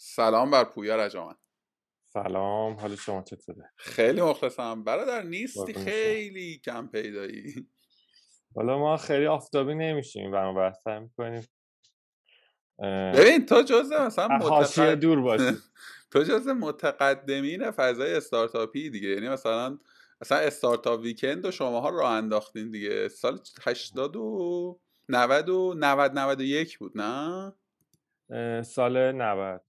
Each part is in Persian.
سلام بر پویا رجامن سلام حال شما چطوره؟ خیلی مخلصم. برادر نیستی خیلی کم پیدایی. حالا ما خیلی آفتابی نمیشیم. و بحث می‌کنیم. ببین تو جزء مثلا متقد... دور باشی. تو جزء متقدمین فضای استارتاپی دیگه. یعنی مثلا مثلا استارتاپ ویکند و شماها راه انداختین دیگه. سال 80 و 90 و 90 91 بود نه؟ سال 90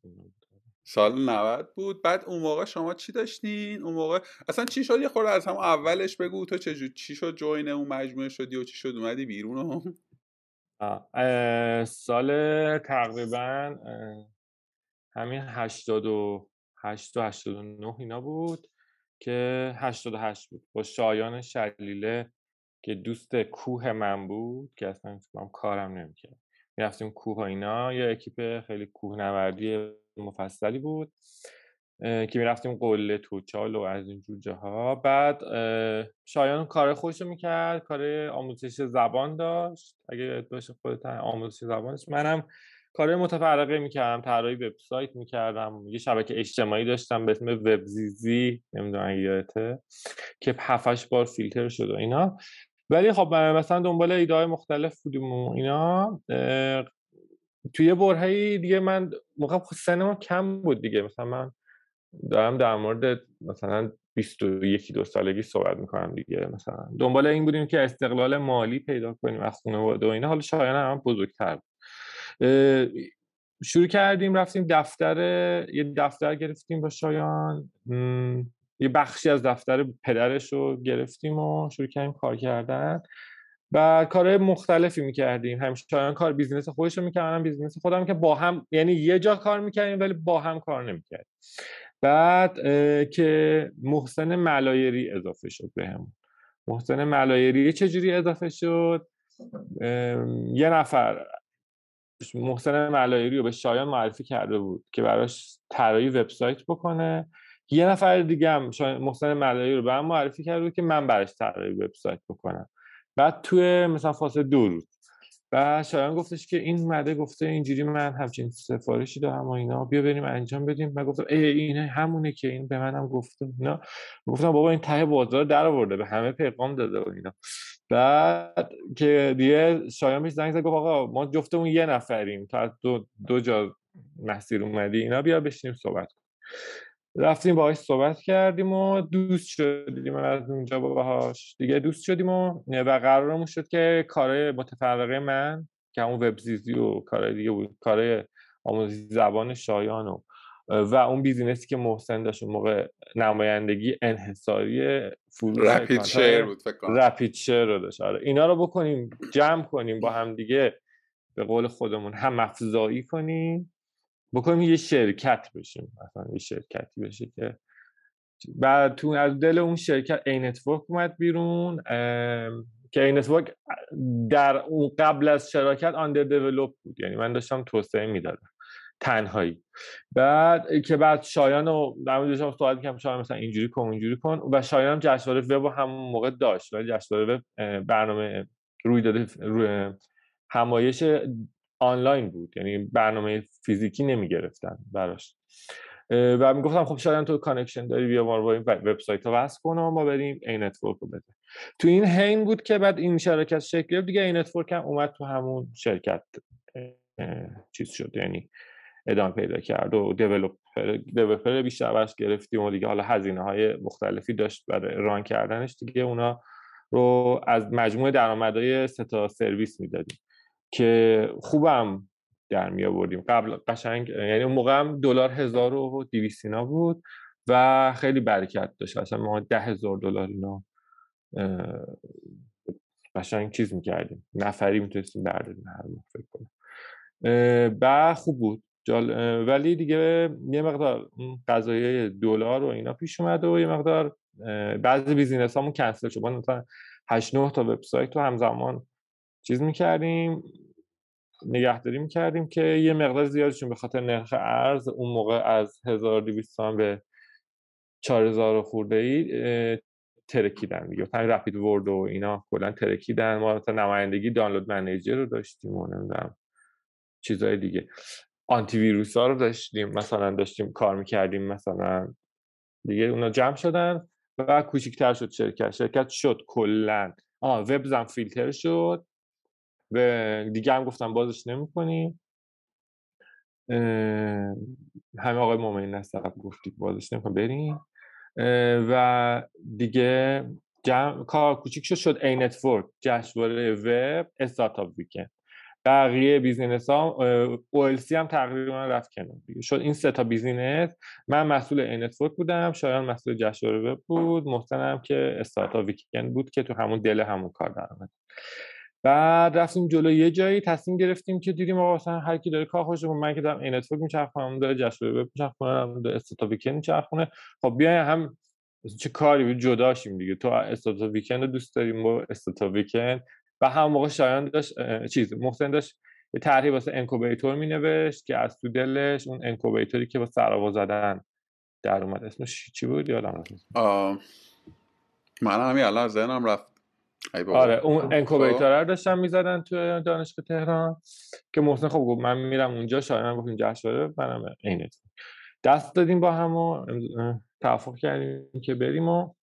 سال 90 بود. بعد اون موقع شما چی داشتین؟ اون موقع اصلا چی شد؟ یه خورده از هم اولش بگو تو چه چی شد جوین اون مجموعه شدی و چی شد؟ اومدی بیرون سال تقریبا همین 88 و 89 اینا بود که 88 بود. با شایان شلیله که دوست کوه من بود که اصلا کارم نمی‌کرد. می‌رفتیم کوه و اینا. یه اکیپ خیلی کوهنوردی مفصلی بود که می‌رفتیم قله توچال و از اینجور جاها. بعد شایان کار خوش می‌کرد کار آموزش زبان داشت. اگه باشه خودت آموزش زبانش. منم کار متفرقه می‌کردم طراحی وبسایت می‌کردم. یه شبکه اجتماعی داشتم به اسم وبزیزی نمی‌دونم یادته. که هفتش بار فیلتر شد و اینا. ولی خب مثلا دنبال ایده های مختلف بودیم و اینا توی برهی دیگه من موقع سنم کم بود دیگه. مثلا من دارم در مورد مثلا 21 دو سالگی صحبت می‌کنم دیگه. مثلا دنبال این بودیم که استقلال مالی پیدا کنیم از خونه و اینا. حالا شایان هم بزرگتر بود. شروع کردیم رفتیم دفتر یه دفتر گرفتیم با شایان. یه بخشی از دفتر پدرش رو گرفتیم و شروع کردیم کار کردن. و کارهای مختلفی می‌کردیم. همیشه شایان کار business خودش رو می‌کردم business خودم که با هم یعنی یه جا کار می‌کردیم ولی با هم کار نمی‌کردیم. بعد که محسن ملایری اضافه شد بهمون. محسن ملایری چجوری اضافه شد؟ یه نفر محسن ملایری رو به شایان معرفی کرده بود که براش طراحی وبسایت بکنه. یه نفر دیگه هم محسن ملایری رو به من معرفی بود که من براش طراحی وبسایت بکنم. بعد توی مثلا فاصله دو روز. و شایان گفتش که این مده گفته اینجوری من همچین سفارشی دارم و اینا. بیا بریم انجام بدیم. من گفتم ای اینه همونه که این به منم گفته اینا. گفتم بابا این ته بازار در آورده. به همه پیغام داده و اینا. بعد که دیگه شایان میش زنگ زد گفت آقا ما جفتمون یه نفریم. تا دو, دو جا مسیر اومدی اینا بیا بشینیم صحبت رفتیم باهاش صحبت کردیم و دوست شدیم از اونجا باهاش. دیگه دوست شدیم و و قرارمون شد که کار متفرقه من که همون وبزیزی و کار دیگه بود کار آموزش زبان شایان و و اون بیزینسی که محسن داشت اون موقع نمایندگی انحصاری فروش RapidShare بود فکر RapidShare رو داشت. آره. اینا رو بکنیم جمع کنیم با هم دیگه به قول خودمون هم افزایی کنیم. بکنیم یه شرکت بشیم مثلا یه شرکتی بشه که بعد تو از دل اون شرکت Anetwork اومد بیرون که Anetwork در اون قبل از شراکت under develop بود یعنی من داشتم توسعه می‌دادم تنهایی. بعد که بعد شایان رو در مورد داشتم صحبت کردم شایان مثلا اینجوری کن اونجوری کن و شایان هم جشنواره وب همون موقع داشت ولی جشنواره وب برنامه رویداد همایش آنلاین بود یعنی برنامه فیزیکی نمی گرفتن براش و می‌گفتم خب شاید تو connection داری بیا ما رو این وبسایت رو وصل کن و ما بریم Anetwork رو بده. تو این حین بود که بعد این شرکت شکل گرفت. دیگه Anetwork هم اومد تو همون شرکت چیز شد یعنی ادامه پیدا کرد و دیولپر بیشتر برش گرفتیم و دیگه حالا هزینه های مختلفی داشت برای ران کردنش. دیگه اونا رو از مجموع درآمدهای سه تا سرویس می‌دادیم. که خوبم در می آوردیم قبل قشنگ یعنی اون موقع هم دلار هزار و دیویستینا بود و خیلی برکت داشت. اصلا ما ده هزار دلار اینا قشنگ چیز می‌کردیم. نفری می‌تونستیم برداریم هر فکر کنم. و خوب بود. ولی دیگه یه مقدار قضایه دلار و اینا پیش اومد و یه مقدار بعضی بیزینس همون کنسل شد مثلا 8 9 تا وبسایت رو همزمان چیز می‌کردیم نگهداری می‌کردیم که یه مقدار زیادشون به خاطر نرخ ارز اون موقع از 1200 تومن به 4000 خورده ای ترکیدن دیگه. همین رپید ورد و اینا کلا ترکیدن. ما مثلا نمایندگی دانلود منیجر رو داشتیم و نمی‌دونم چیزهای دیگه. آنتی ویروس ها رو داشتیم مثلا داشتیم کار می‌کردیم مثلا دیگه اونا جمع شدن و کوچیکتر شد شرکت. شرکت شد کلا. آه وب فیلتر شد. و دیگه هم گفتم بازش نمی‌کنیم همه آقای مومنی نستقب گفتید بازش نمی‌کنم بریم. و دیگه جمع کار کوچیک شد شد Anetwork جشنواره وب Startup Weekend. بقیه business ها OLC هم تقریبا رفت کنار شد این سه تا business. من مسئول Anetwork بودم شایان مسئول جشنواره وب بود. محسنم که Startup Weekend بود که تو همون دل همون کار درآمد بعد رفتیم جلو یه جایی تصمیم گرفتیم که دیدیم آقا مثلا هر کی داره کار خودشه من که دارم Anetwork میچرخونم داره جشنواره وب میچرخونم داره Startup Weekend میچرخونه. خب بیاین چه کاریه جدا شیم دیگه. تو Startup Weekend دوست داریم با Startup Weekend. و همون موقع شایان داشت چیز محسن داشت یه طرحی واسه incubator می نوشت که از تو دلش اون incubator ی که با سراوا زدن در اومد. اسمش چی بود؟ یادم من همین الان ذهنم رفت. آره اون. incubator رو داشتن می‌زدن تو دانشگاه تهران که محسن خب گفت من میرم اونجا شایان گفت جشنواره منم Anet دست دادیم با هم و توافق کردیم که بریم و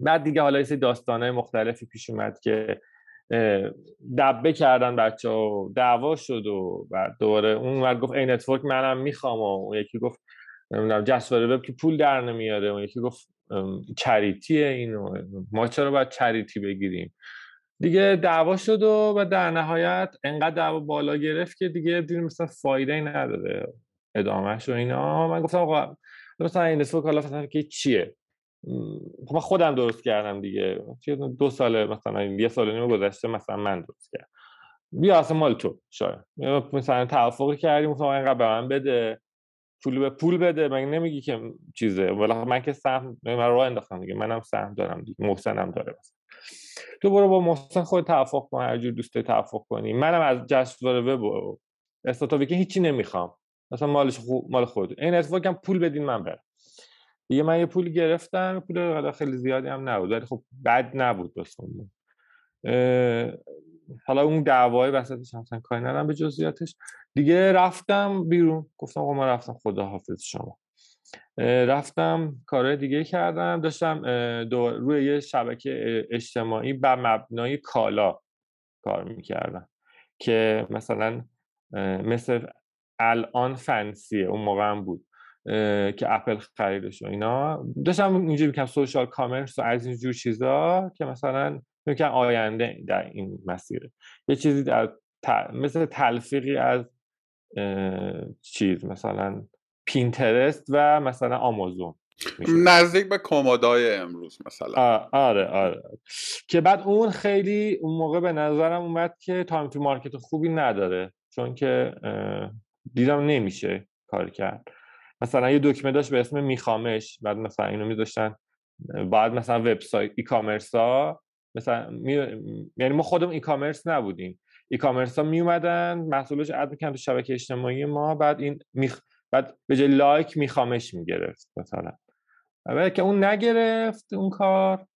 بعد دیگه حالا یه داستانای مختلفی پیش اومد که دبه کردن بچه ها دعوا شد و بعد دوباره اون ور گفت Anetwork منم می‌خوام و اون یکی گفت نمی‌دونم جشنواره وب که پول در نمیاره اون یکی گفت charity ه اینو. ما چرا باید charity بگیریم؟ دیگه دعوا شد و در نهایت انقدر دعوا بالا گرفت که دیگه دیدیم مثلا فایده ای نداره ادامهش و اینا. من گفتم آقا مثلا این نتورک حالا که چیه؟ خب من خودم درست کردم دیگه. دو سال مثلا یه سال نیم گذشته مثلا من درست کردم. بیا اصلا مال تو شاید. مثلا توافقی کردیم مثلا اینقدر به من بده. پول به پول بده. من نمیگی که چیزه؟ ولی من که سهم من رو انداختم دیگه. منم سهم دارم دیگه. محسنم داره مثلا. تو برو با محسن خود توافق کن. هر جور دوست توافق کنی. منم از جشنواره وب و که هیچی نمی‌خوام. مثلا مالش خو... مال خود. این اتفاقی هم پول بدین من برم. دیگه من یه پول گرفتم. پول خیلی زیادی هم نبود. ولی خب بد نبود بسون حالا اون دعوای وسطش هم کاری ندارم به جزئیاتش. دیگه رفتم بیرون. گفتم آقا رفتم. خدا حافظ شما رفتم کارهای دیگه کردم. داشتم روی یه شبکه اجتماعی بر مبنای کالا کار می‌کردم. که مثلا مثل الان فنسیه. اون موقع هم بود. که اپل خریدش و اینا. داشتم اینجوری می‌کنم سوشال کامرس و از اینجور چیزا که مثلا می‌کنم آینده در این مسیره. یه چیزی در مثل تلفیقی از چیز مثلا پینترست و مثلا آمازون نزدیک به کمدای امروز مثلا. آره آره که بعد اون خیلی اون موقع به نظرم اومد که time to market خوبی نداره. چون که دیدم نمیشه کار کرد. مثلا یه دکمه داشت به اسم میخامش بعد مثلا اینو میذاشتن بعد مثلا وبسایت e-commerce ها مثلا می... یعنی ما خودمون e-commerce نبودیم. e-commerce ها می اومدن محصولش add می‌کنن تو شبکه اجتماعی ما بعد این میخ... بعد به جای لایک میخامش می‌گرفت مثلا. ولی که اون نگرفت اون کار.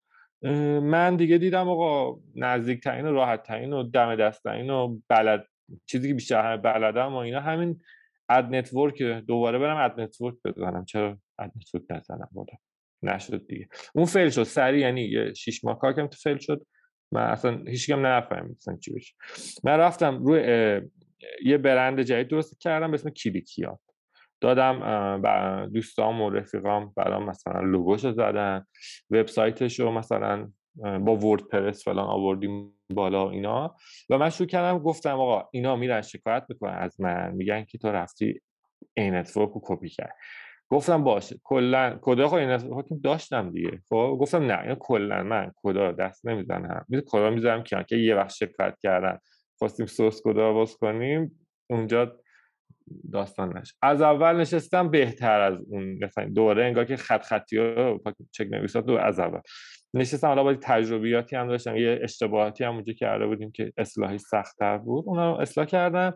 من دیگه دیدم آقا نزدیک ترین و راحت ترین و دم دست و بلد چیزی که بیشتر بلدم و اینا همین ad network دوباره برم ad network بزنم چرا ad network نزنم بودم نشد دیگه. اون fail شد. سری یعنی یه شیش ماه کار کردم تو fail شد. من اصلا هیچ کسم نفهمید مثلا چی بشه. من رفتم روی یه برند جدید درست کردم به اسم کلیکیاب دادم دوستام و رفیقام برام مثلا لوگوشو زدن. وبسایتش رو مثلا با وردپرس فلان آوردیم بالا اینا. و من شروع کردم گفتم آقا اینا میرن شکایت می‌کنن از من. میگن که تو رفتی ای نتورک رو کپی کرد. گفتم باشه. کلا کدا خب ای نتورک داشتم دیگه. خب گفتم نه اینا کلا من کدا دست نمی‌زنم میز کدا می‌ذارم که یه وقت شکایت کردن. خواستیم سورس کدا باز کنیم اونجا داستان نشه. از اول نشستم بهتر از اون مثلا دوره انگار که خط خطی چک نویسات دو از اول. نشستم حالا با تجربیاتی هم داشتم یه اشتباهاتی هم اونجا کرده بودیم که اصلاحی سختتر بود. اونا اصلاح کردم.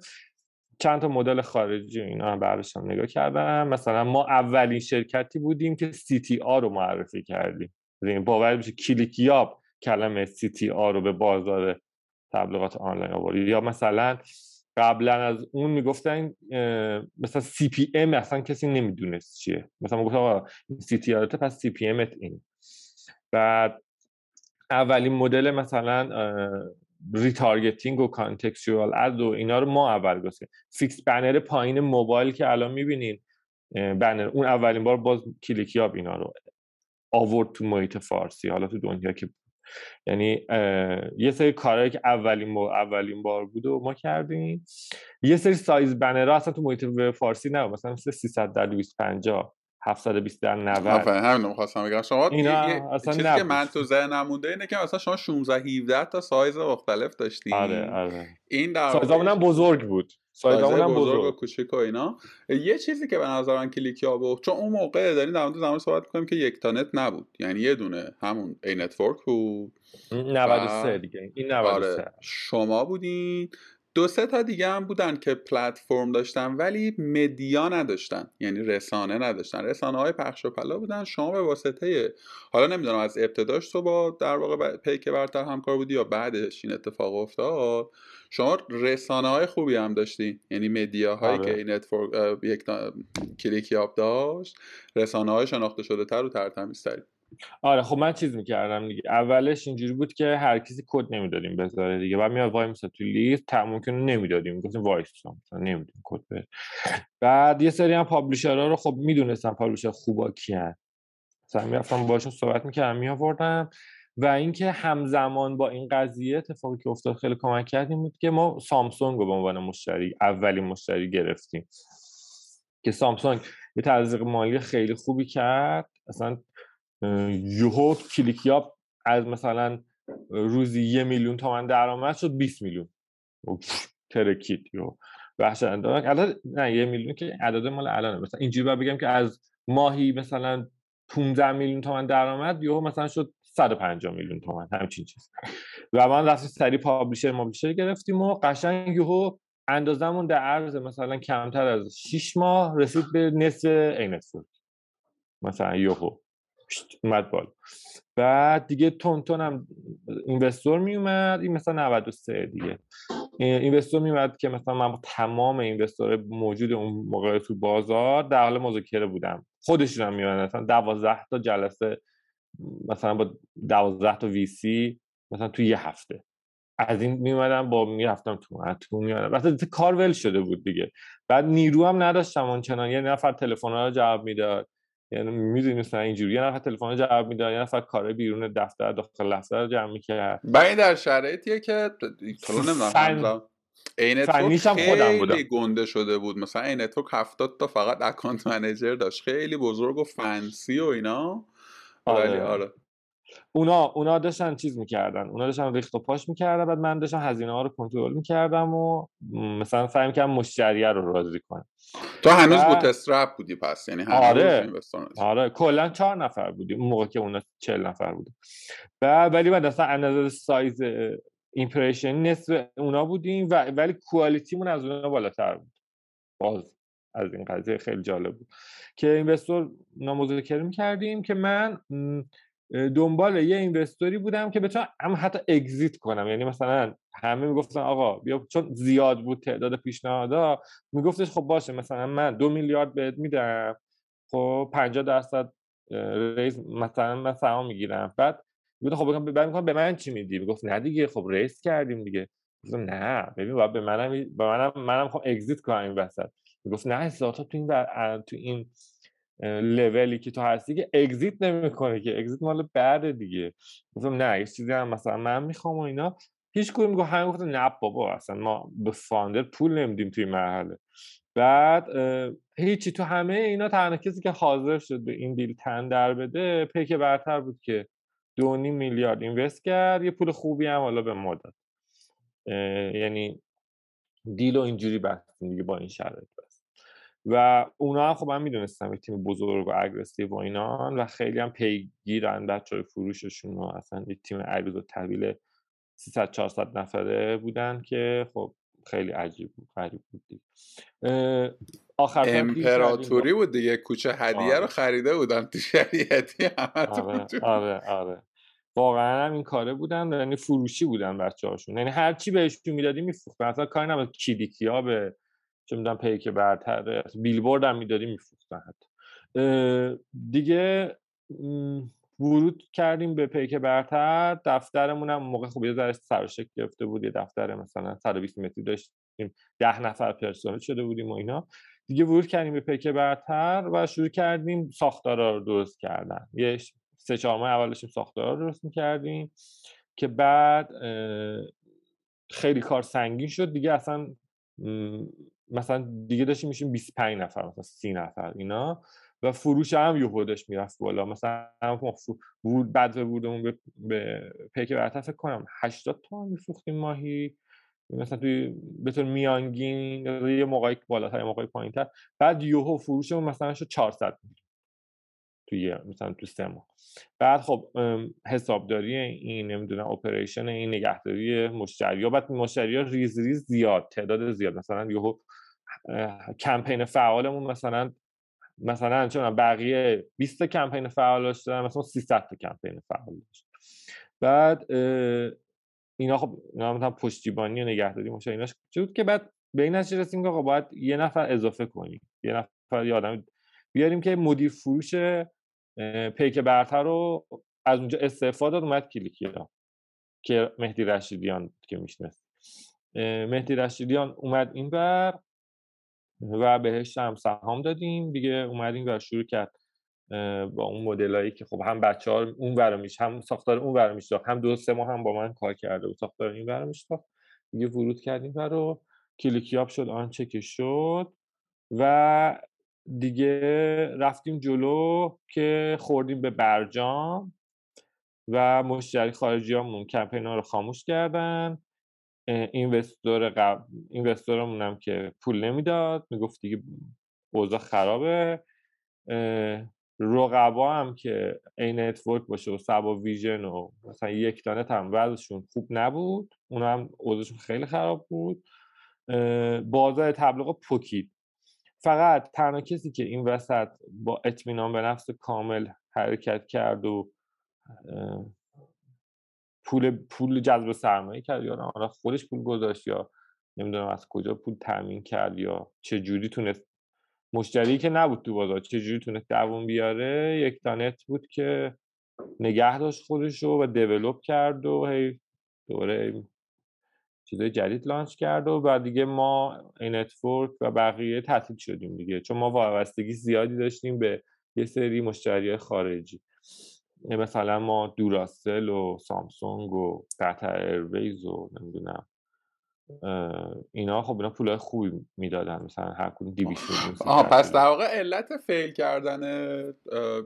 چند تا مدل خارجی اینا هم بعدش هم نگاه کردم. مثلا ما اولین شرکتی بودیم که سی تی رو معرفی کردیم. یعنی باور بشه کلیکیاب کلمه سی تی رو به بازار تبلیغات آنلاین آورد. یا مثلا قبلا از اون می‌گفتن مثلا CPM اصلا کسی نمی‌دونست چیه. مثلا گفت آقا سی تی پس سی پی امت این. بعد اولین مدل مثلا retargeting و contextual ad و اینا رو ما اول گفتیم. fixed banner پایین موبایل که الان می‌بینین بنر اون اولین بار باز کلیکیاب اینا رو آورد تو محیط فارسی حالا تو دنیا که یعنی یه سری کارهایی که اولین بار اولین بار بود و ما کردیم. یه سری سایز بنر اصلا تو محیط فارسی نه مثلا مثل 300 در 250 720 در 90 همین می‌خواستم بگم. شما اینا اصلا چیزی که من تو ذهنم مونده اینه که مثلا شما 16 17 تا سایز مختلف داشتین. آره آره. این در سایزمون هم بزرگ بود. سایزمون هم بزرگ و کوچیک و اینا. یه چیزی که به نظر من کلیکیاب چون اون موقع داریم در مورد زمان صحبت می‌کنیم که یکتانت نبود. یعنی یه دونه همون ای نتورک بود. 93 دیگه. این 93 آره شما بودین. دو سه تا دیگه هم بودن که پلتفرم داشتن ولی media نداشتن یعنی رسانه نداشتن. رسانه های پخش و پلا بودن شما به واسطه حالا نمی‌دونم از ابتداش تو با در واقع پیک برتر همکار بودی یا بعدش این اتفاق افتاد شما رسانه های خوبی هم داشتی. یعنی media هایی آره. که network یک کلیکیاب داشت رسانه های شناخته شده تر و ترتمیزتری. آره خب من چیز می‌کردم دیگه. اولش اینجوری بود که هر کسی کد نمی‌دادیم بذاره دیگه. بعد میاد وای مثلا تو لیست ممکن نمی‌دادیم. گفتیم وایس مثلا نمیدیم کد بده. بعد یه سری هم publisher ها رو خب می‌دونستم publisher خوبا کیان. مثلا می‌رفتم باشون صحبت می‌کردم میآوردم. و اینکه همزمان با این قضیه اتفاقی که افتاد خیلی کمک کردیم بود که ما سامسونگ رو به عنوان مشتری اولین مشتری گرفتیم. که سامسونگ یه تزریق مالی خیلی خوبی کرد. اصلا یوهو کلیکیاب از مثلا روزی یه میلیون تومن درآمد شد 20 میلیون. ترکید یو وحشتناک عدد نه یه میلیون که عدد مال الانه. مثلا اینجوری باید بگم که از ماهی مثلا 15 میلیون تومن درآمد یهو مثلا شد 150 میلیون تومن همچین چیز. و من رفتیم سری پابلیشر مابلیشر گرفتیم و قشنگ یهو اندازمون در عرض مثلا کمتر از 6 ماه رسید به نصف عینت مثلا یهو اومد بالا. بعد دیگه تون تون هم اینوستور می اومد این مثلا 93 دیگه. اینوستور می اومد که مثلا من تمام اینوستور موجود اون موقع تو بازار در حال مذاکره بودم. خودشون هم می مثلا 12 تا جلسه مثلا با 12 تا وی سی مثلا تو یه هفته. از این می اومدم با می رفتم تو تو می اومدم کار ول شده بود دیگه. بعد نیرو هم نداشتم اون چنان یه نفر تلفن رو جواب می‌داد. یعنی می‌دونی مثلا اینجوری یه نفر تلفن جواب می‌داد یه نفر کار بیرون دفتر داخل دفتر جمع می‌کرد. و این در شرایطیه که تو نمی‌دونم این خیلی گنده شده بود. مثلا ای نتورک 70 تا فقط account manager داشت. خیلی بزرگ و fancy و اینا. آره. آره. اونا اونا داشتن چیز می‌کردن. اونا داشتن ریخت و پاش می‌کردن بعد من داشتم هزینه ها رو کنترل می‌کردم و مثلا سعی می‌کردم مشتریه رو راضی کنم. تو هنوز و... bootstrap بودی پس یعنی هنوز آره. آره. کلا چهار نفر بودی اون موقع که اونا چهل نفر بودی و ولی بعد اصلا اندازه سایز impression نصف اونا بودیم و ولی quality مون از اونا بالاتر بود. باز از این قضیه خیلی جالب بود. که اینوستور نامذاکره می‌کردیم که من دنبال یه اینوستوری بودم که بتونم هم حتی اگزیت کنم. یعنی مثلا همه می‌گفتن آقا بیا. چون زیاد بود تعداد پیشنهادها میگفتش خب باشه مثلا من دو میلیارد بهت میدم خب 50 درصد ریز مثلا من سهام می‌گیرم. بعد گفتم خب بعد میگم به من چی میدی؟ می‌گفت نه دیگه خب ریس کردیم دیگه. گفتم نه ببین باید به منم به منم منم خب اگزیت کنم این وسط. می‌گفت نه اصلاحات تو این تو این لولی که تو هستی که اگزیت نمی‌کنه که اگزیت مال بعد دیگه. گفتم نه یه چیزی هم مثلا من می‌خوام و اینا. هیچ کدوم میگه همین گفتم نه بابا اصلا ما به فاندر پول نمیدیم توی مرحله. بعد هیچی تو همه اینا تنها کسی که حاضر شد به این دیل تن در بده پیک برتر بود که دو میلیارد اینوست کرد یه پول خوبی هم حالا به ما داد. یعنی دیل و اینجوری بستیم دیگه با این شرایط. و اونا هم خب من می‌دونستم تیم بزرگ و اگرسیو و اینا و خیلی هم پیگیرن بچه فروششون و اصلا یک تیم عریض و طویل 300 400 نفره بودن که خب خیلی عجیب بود غریب بود آخر امپراتوری بود دیگه. کوچه هدیه آره. رو خریده بودن تو شریعتی آره،, آره آره. واقعا هم این کاره بودن یعنی فروشی بودن بچه هاشون یعنی هر چی بهشون می‌دادی میفروختن. اصلا کاری نبود. کلیکی ها به چه می‌دونم پیک برتر بیلبورد هم می‌دادی میفروختن دیگه ورود کردیم به پیک برتر. دفترمون هم موقع خوب یه سر گرفته بود. یه دفتر مثلا 120 متری داشتیم. ده نفر پرسنل شده بودیم و اینا. دیگه ورود کردیم به پیک برتر و شروع کردیم ساختارا رو درست کردن. یه سه چهار ماه اول داشتیم ساختارا رو درست می‌کردیم که بعد خیلی کار سنگین شد. دیگه اصلا مثلا دیگه داشتیم میشیم 25 نفر مثلا 30 نفر اینا و فروش هم یه خودش می‌رفت بالا. مثلا ورود بعد ورودمون به, به پیک برتر فکر کنم 80 تومن میفروختیم ماهی. مثلا توی به طور میانگین یه موقعی بالاتر یه موقعی پایینتر. بعد یوهو فروشمون مثلا شد 400 توی مثلا تو سه ماه. بعد خب حسابداری این نمی‌دونم operation این نگهداری مشتری بعد مشتری ها ریز ریز زیاد تعداد زیاد. مثلا یهو کمپین فعالمون مثلا مثلا چون بقیه 20 کمپین فعال داشتن مثلا 300 تا کمپین فعال داشت. بعد اینا خب اینا مثلا پشتیبانی و نگهداری مشتری ایناش بود که بعد به این نتیجه رسیدیم که باید یه نفر اضافه کنیم. یه نفر یه آدم بیاریم که مدیر فروش پیک برتر رو از اونجا استفاده داد اومد کلیکیا که مهدی رشیدیان که میشنست مهدی رشیدیان اومد این بر. و بهش هم سهام دادیم. دیگه اومدیم و شروع کرد با اون مدلایی که خب هم بچه ها اون ور هم ساختار اون ور هم دو سه ماه هم با من کار کرده و ساختار این ور میشتاخت دیگه ورود کردیم و رو کلیکیاب شد آنچه که شد و دیگه رفتیم جلو که خوردیم به برجام و مشتری خارجی همون کمپین ها رو خاموش کردن. اینوستور قبل اینوستورمون هم که پول نمی‌داد می‌گفت دیگه اوضاع خرابه. رقبا هم که ای نتورک باشه و صبا ویژن و مثلا یکتانت هم خوب نبود اون هم اوضاعشون خیلی خراب بود. بازار تبلیغ پوکید. فقط تنها کسی که این وسط با اطمینان به نفس کامل حرکت کرد و پول پول جذب سرمایه کرد یا آره خودش پول گذاشت یا نمی‌دونم از کجا پول تامین کرد یا چه جوری تونست؟ مشتری که نبود تو بازار چه جوری تونست دووم بیاره؟ یکتانت بود که نگه داشت خودش رو و develop کرد و هی دوره چیزای جدید launch کرد و بعد دیگه ما ای نتورک و بقیه تعطیل شدیم دیگه. چون ما وابستگی زیادی داشتیم به یه سری مشتری خارجی. مثلا ما Duracell و سامسونگ و Qatar Airways و نمی‌دونم اینا خب اینا پولای خوبی می‌دادن مثلا هر کدوم 200 آها پس در واقع علت فیل کردن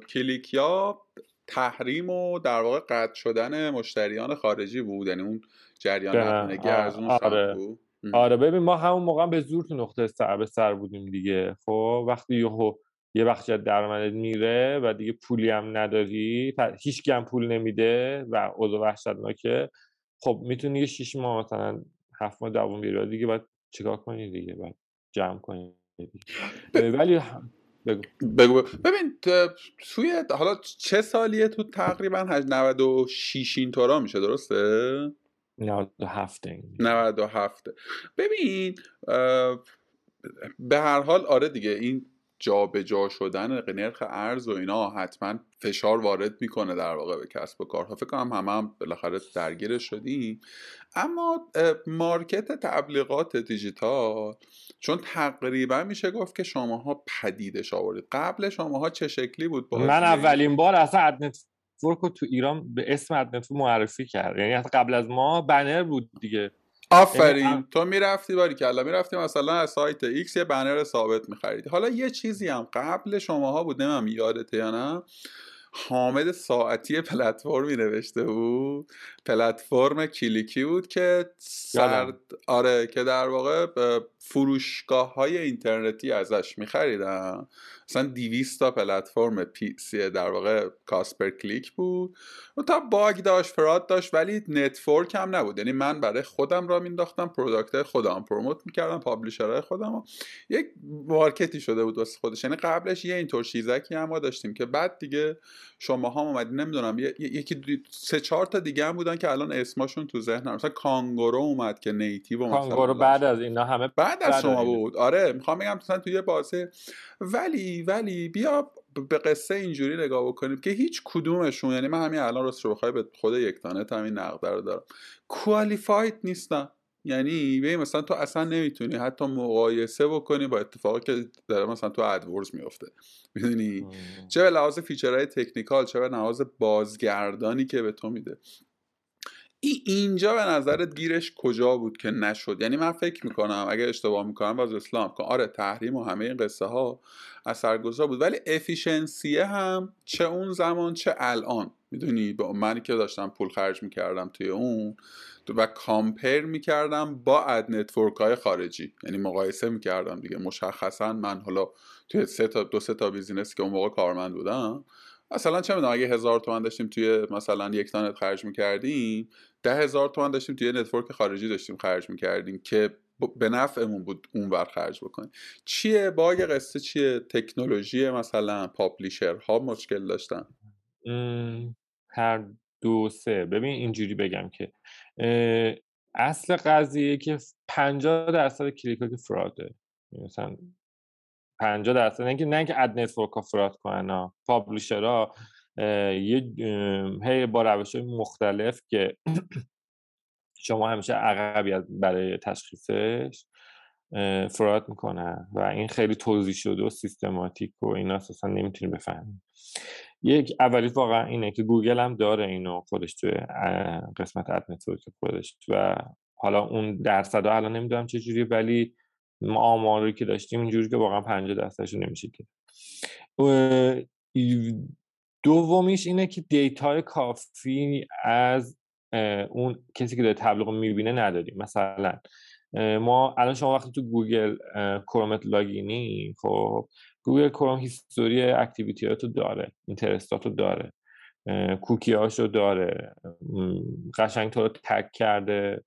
کلیکیا تحریم و در واقع قطع شدن مشتریان خارجی بود یعنی اون جریان نقدینگی ارزون آره. بود. آره ببین ما همون موقع به زور تو نقطه سر به سر بودیم دیگه خب؟ وقتی یهو یه بخشی از درآمدت میره و دیگه پولی هم نداری. هیچ هم پول نمیده و اوضاع وحشتناکه. خب می‌تونی یه شیش ماه مثلا هفت ماه دوم بیره دیگه باید چیکار کنی دیگه؟ باید جمع کنی ولی بگو. بگو ببین توی حالا چه سالیه تو تقریبا؟ 96 این طورا میشه درسته؟ 97 97 ببین به هر حال آره دیگه این جابجا شدن نرخ ارز و اینا حتما فشار وارد می‌کنه در واقع به کسب و کارها. فکر کنم همه هم بالاخره درگیر شدیم. اما market تبلیغات دیجیتال چون تقریبا میشه گفت که شماها پدیدش آورید قبل شماها چه شکلی بود من اولین بار اصلا ad net رو تو ایران به اسم ad net معرفی کرد یعنی قبل از ما بنر بود دیگه. آفرین. یعنی تو می‌رفتی باریکلا. می‌رفتی مثلا از سایت X یه بنر ثابت میخریدی. حالا یه چیزی هم قبل شماها بود نمی‌دونم یادته یا نه. حامد ساعتی پلتفرمی نوشته بود. پلتفرم کلیکی بود که سرد آره که در واقع فروشگاه های اینترنتی ازش میخریدن. مثلا 200 تا پلتفرم PPC در واقع cost per click بود. و تا bug داشت fraud داشت ولی network هم نبود. یعنی من برای خودم را مینداختم product خودم promote می‌کردم publisher های خودم و یک market ی شده بود واسه خودش. یعنی قبلش یه اینطور چیزکی هم ما داشتیم که بعد دیگه شما هم اومدین نمی‌دونم یکی سه چهار تا دیگه هم بودن که الان اسمشون تو ذهنم. مثلا کانگورو اومد که نیتیو کانگورو بعد از اینا همه بعد از شما بود. آره می‌خوام بگم مثلا توی بازه ولی ولی بیا به قصه اینجوری نگاه بکنیم که هیچ کدومشون یعنی من همین الان راست رو بخوای به خود یک تانه همین نقد رو دارم. کوالیفاید نیستن. یعنی به مثلا تو اصلا نمی‌تونی حتی مقایسه بکنی با اتفاقی که داره مثلا تو ادورز میفته می‌دونی؟ چه به لحاظ feature های technical چه به لحاظ بازگردانی که به تو میده. ای اینجا به نظرت گیرش کجا بود که نشد؟ یعنی من فکر می‌کنم اگه اشتباه می‌کنم باز اصلاحم کن آره تحریم و همه این قصه ها اثرگذار بود. ولی efficiency ه هم چه اون زمان چه الان. می‌دونی؟ با منی که داشتم پول خرج می‌کردم توی اون. و compare می‌کردم با ad network های خارجی. یعنی مقایسه می‌کردم دیگه. مشخصا من حالا توی سه تا دو سه تا business که اون موقع کارمند بودم مثلا چه می‌دونم اگه هزار تومن داشتیم توی مثلا یکتانت خرج می‌کردیم ده هزار تومن داشتیم توی network خارجی داشتیم خرج می‌کردیم که به نفعمون بود اون ور خرج بکنیم. چیه؟ bug قصه چیه؟ تکنولوژی مثلا publisher ها مشکل داشتن؟ هر دو سه ببین اینجوری بگم که اصل قضیه که 50 درصد کلیک که fraud ه مثلا 50 درصد نه نه که ad network ها fraud کنن publisher ها یه هی با روش مختلف که شما همیشه عقبی برای تشخیصش fraud می‌کنن. و این خیلی توزیع شده و سیستماتیک و اینا اساسا نمی‌تونی بفهمیم یک اولی واقعا اینه که گوگل هم داره اینو خودش توی قسمت ad network خودش و حالا اون درصد الان نمی‌دونم چه جوری ولی ما آماری که داشتیم اینجوری که واقعا 50 درصدش نمیشه که دومیش اینه که data ی کافی از اون کسی که داره تبلیغ می‌بینه نداریم. مثلا ما الان شما وقتی تو گوگل کرومت login ی خب گوگل کروم history activity رو داره interest ات رو داره کوکی هاشو داره قشنگ تو رو track کرده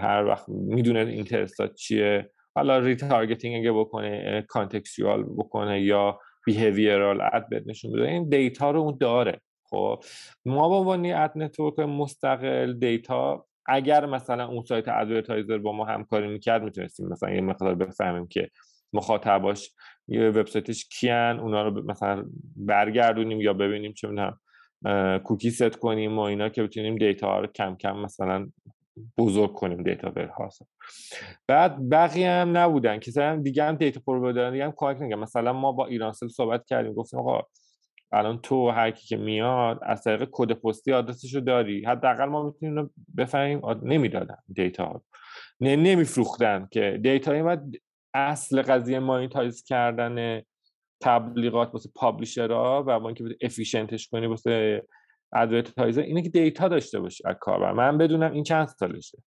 هر وقت می‌دونه interest ات چیه. حالا retargeting اگه بکنه contextual بکنه یا behavioral ad بهت نشون بده. این data رو اون داره. خب ما با عنوان ad network مستقل data اگر مثلا اون سایت advertiser با ما همکاری می‌کرد می‌تونستیم مثلا یه مقدار بفهمیم که مخاطباش یه وبسایتش کیان اونا رو مثلا برگردونیم یا ببینیم چه می‌دونم cookie set کنیم و اینا که بتونیم data رو کم کم مثلا بزرگ کنیم data warehouse بعد بقیه هم نبودن. که هم دیگه هم data provider دیگه هم کمک نگم مثلا ما با ایرانسل صحبت کردیم گفتیم آقا الان تو هر کی که میاد از طریق کد پستی آدرسشو داری. حداقل ما می‌تونیم بفهمیم. نمی‌دادن data نه نمیفروختن که data بعد اصل قضیه monetize کردن تبلیغات واسه publisher ها و ما اینکه efficient ش کنی واسه advertiser اینه که data داشته باشه از کاربر من بدونم این چند سالشه.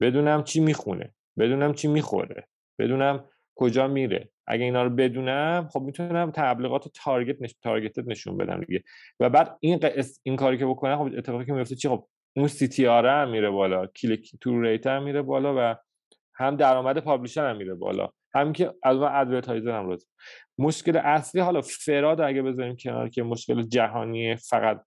بدونم چی می‌خونه. بدونم چی می‌خوره. بدونم کجا میره. اگه اینا رو بدونم خب می‌تونم تبلیغات target نش... target ت نشون بدم دیگه. و بعد این این کاری که بکنم خب اتفاقی که میفته چی؟ خب اون CTR میره بالا. click-through rate میره بالا و هم درآمد publisher هم میره بالا همین که از اون advertiser هم روز مشکل اصلی حالا fraud اگه بذاریم کنار که مشکل جهانی فقط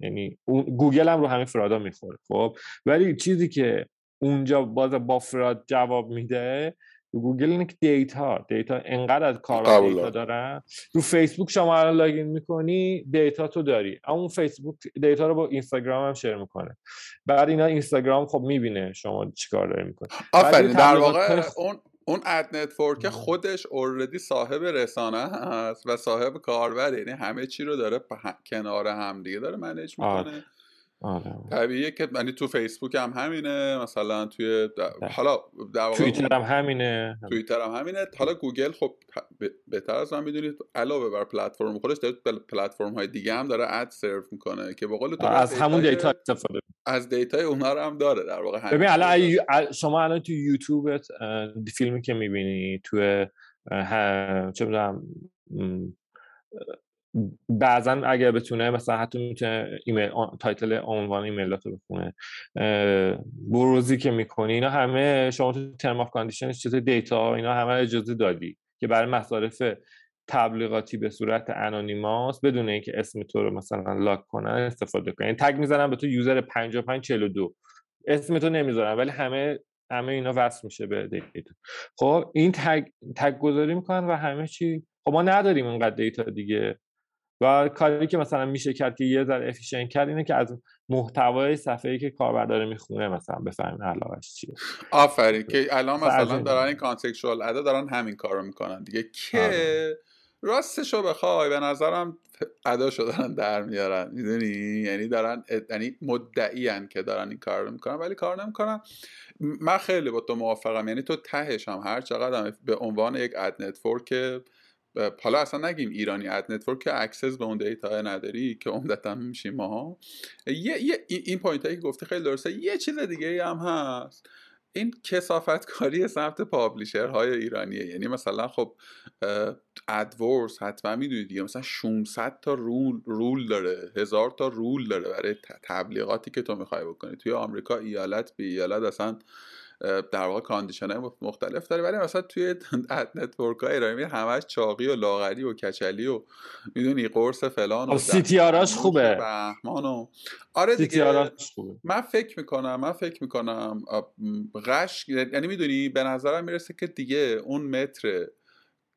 یعنی گوگل هم رو همین fraud ا می‌خوره خب؟ ولی چیزی که اونجا باز با fraud جواب میده گوگل اینه که data data انقدر از کار data دارن. رو فیسبوک شما الان login می‌کنی data تو داری. اما اون فیسبوک data رو با اینستاگرام هم share می‌کنه. بعد اینا اینستاگرام خب می‌بینه شما چیکار داری می‌کنی. آفرین. در واقع اون اون ad network خودش already صاحب رسانه هست و صاحب کاربر یعنی همه چی رو داره کنار هم دیگه داره manage می‌کنه. آره. طبیعیه که یعنی تو فیسبوک هم همینه مثلا توی حالا توییتر هم همینه. توییتر هم همینه. حالا گوگل خب بهتر از من می‌دونید علاوه بر پلتفرم خودش داره پلتفرم های دیگه هم داره ad serve می‌کنه که به قول تو از همون data استفاده از data ی اونها رو هم داره در واقع ببین الان شما الان تو یوتیوبت فیلمی که می‌بینی تو چه می‌دونم بعضا اگر بتونه مثلا حتی می‌تونه ایمیل title عنوان ایمیلات رو بخونه. browse ی که می‌کنی اینا همه شما تو term of condition چیز data اینا همه اجازه دادی که برای مصارف تبلیغاتی به صورت anonymous بدون اینکه اسم تو رو مثلا log کنن استفاده کنن یعنی tag می‌زنن به تو user 5542 اسم تو نمی‌ذارن ولی همه همه اینا وصل میشه به data. خب این tag tag گذاری می‌کنن و همه چی. خب ما نداریم اونقدر data دیگه. و کاری که مثلا میشه کرد که یه ذره efficient کرد اینه که از محتوای صفحه ای که کاربر داره می‌خونه مثلا بفهمیم علاقش چیه. آفرین. که الان مثلا دارن این contextual ad ا دارن همین کارو می‌کنن دیگه. که آره. راستش رو بخوای به نظرم اداشو در میارن. می‌دونی؟ یعنی دارن یعنی مدعی که دارن این کار رو می‌کنن ولی کار نمی‌کنن. من خیلی با تو موافقم. یعنی تو تهش هم هر چقدر به عنوان یک ad network حالا اصلا نگیم ایرانی ad network که access به اون data نداری که عمدتا میشیم ما. یه, این point هایی که گفته خیلی درسته. یه چیز دیگه هم هست. این کثافت کاری سمت publisher های ایرانیه. یعنی مثلا خب AdWords حتما می‌دونید دیگه. مثلا 600 تا rule rule داره. هزار تا rule داره برای تبلیغاتی که تو می‌خوای بکنی. توی آمریکا ایالت به ایالت اصلا در واقع condition های مختلف داره. ولی مثلا توی network های ایرانی همش چاقی و لاغری و کچلی و می‌دونی قرص فلان و CTR اش خوبه. بهمان و آره دیگه. خوبه. من فکر می‌کنم من فکر می‌کنم غش یعنی می‌دونی به نظرم می‌رسه که دیگه اون متر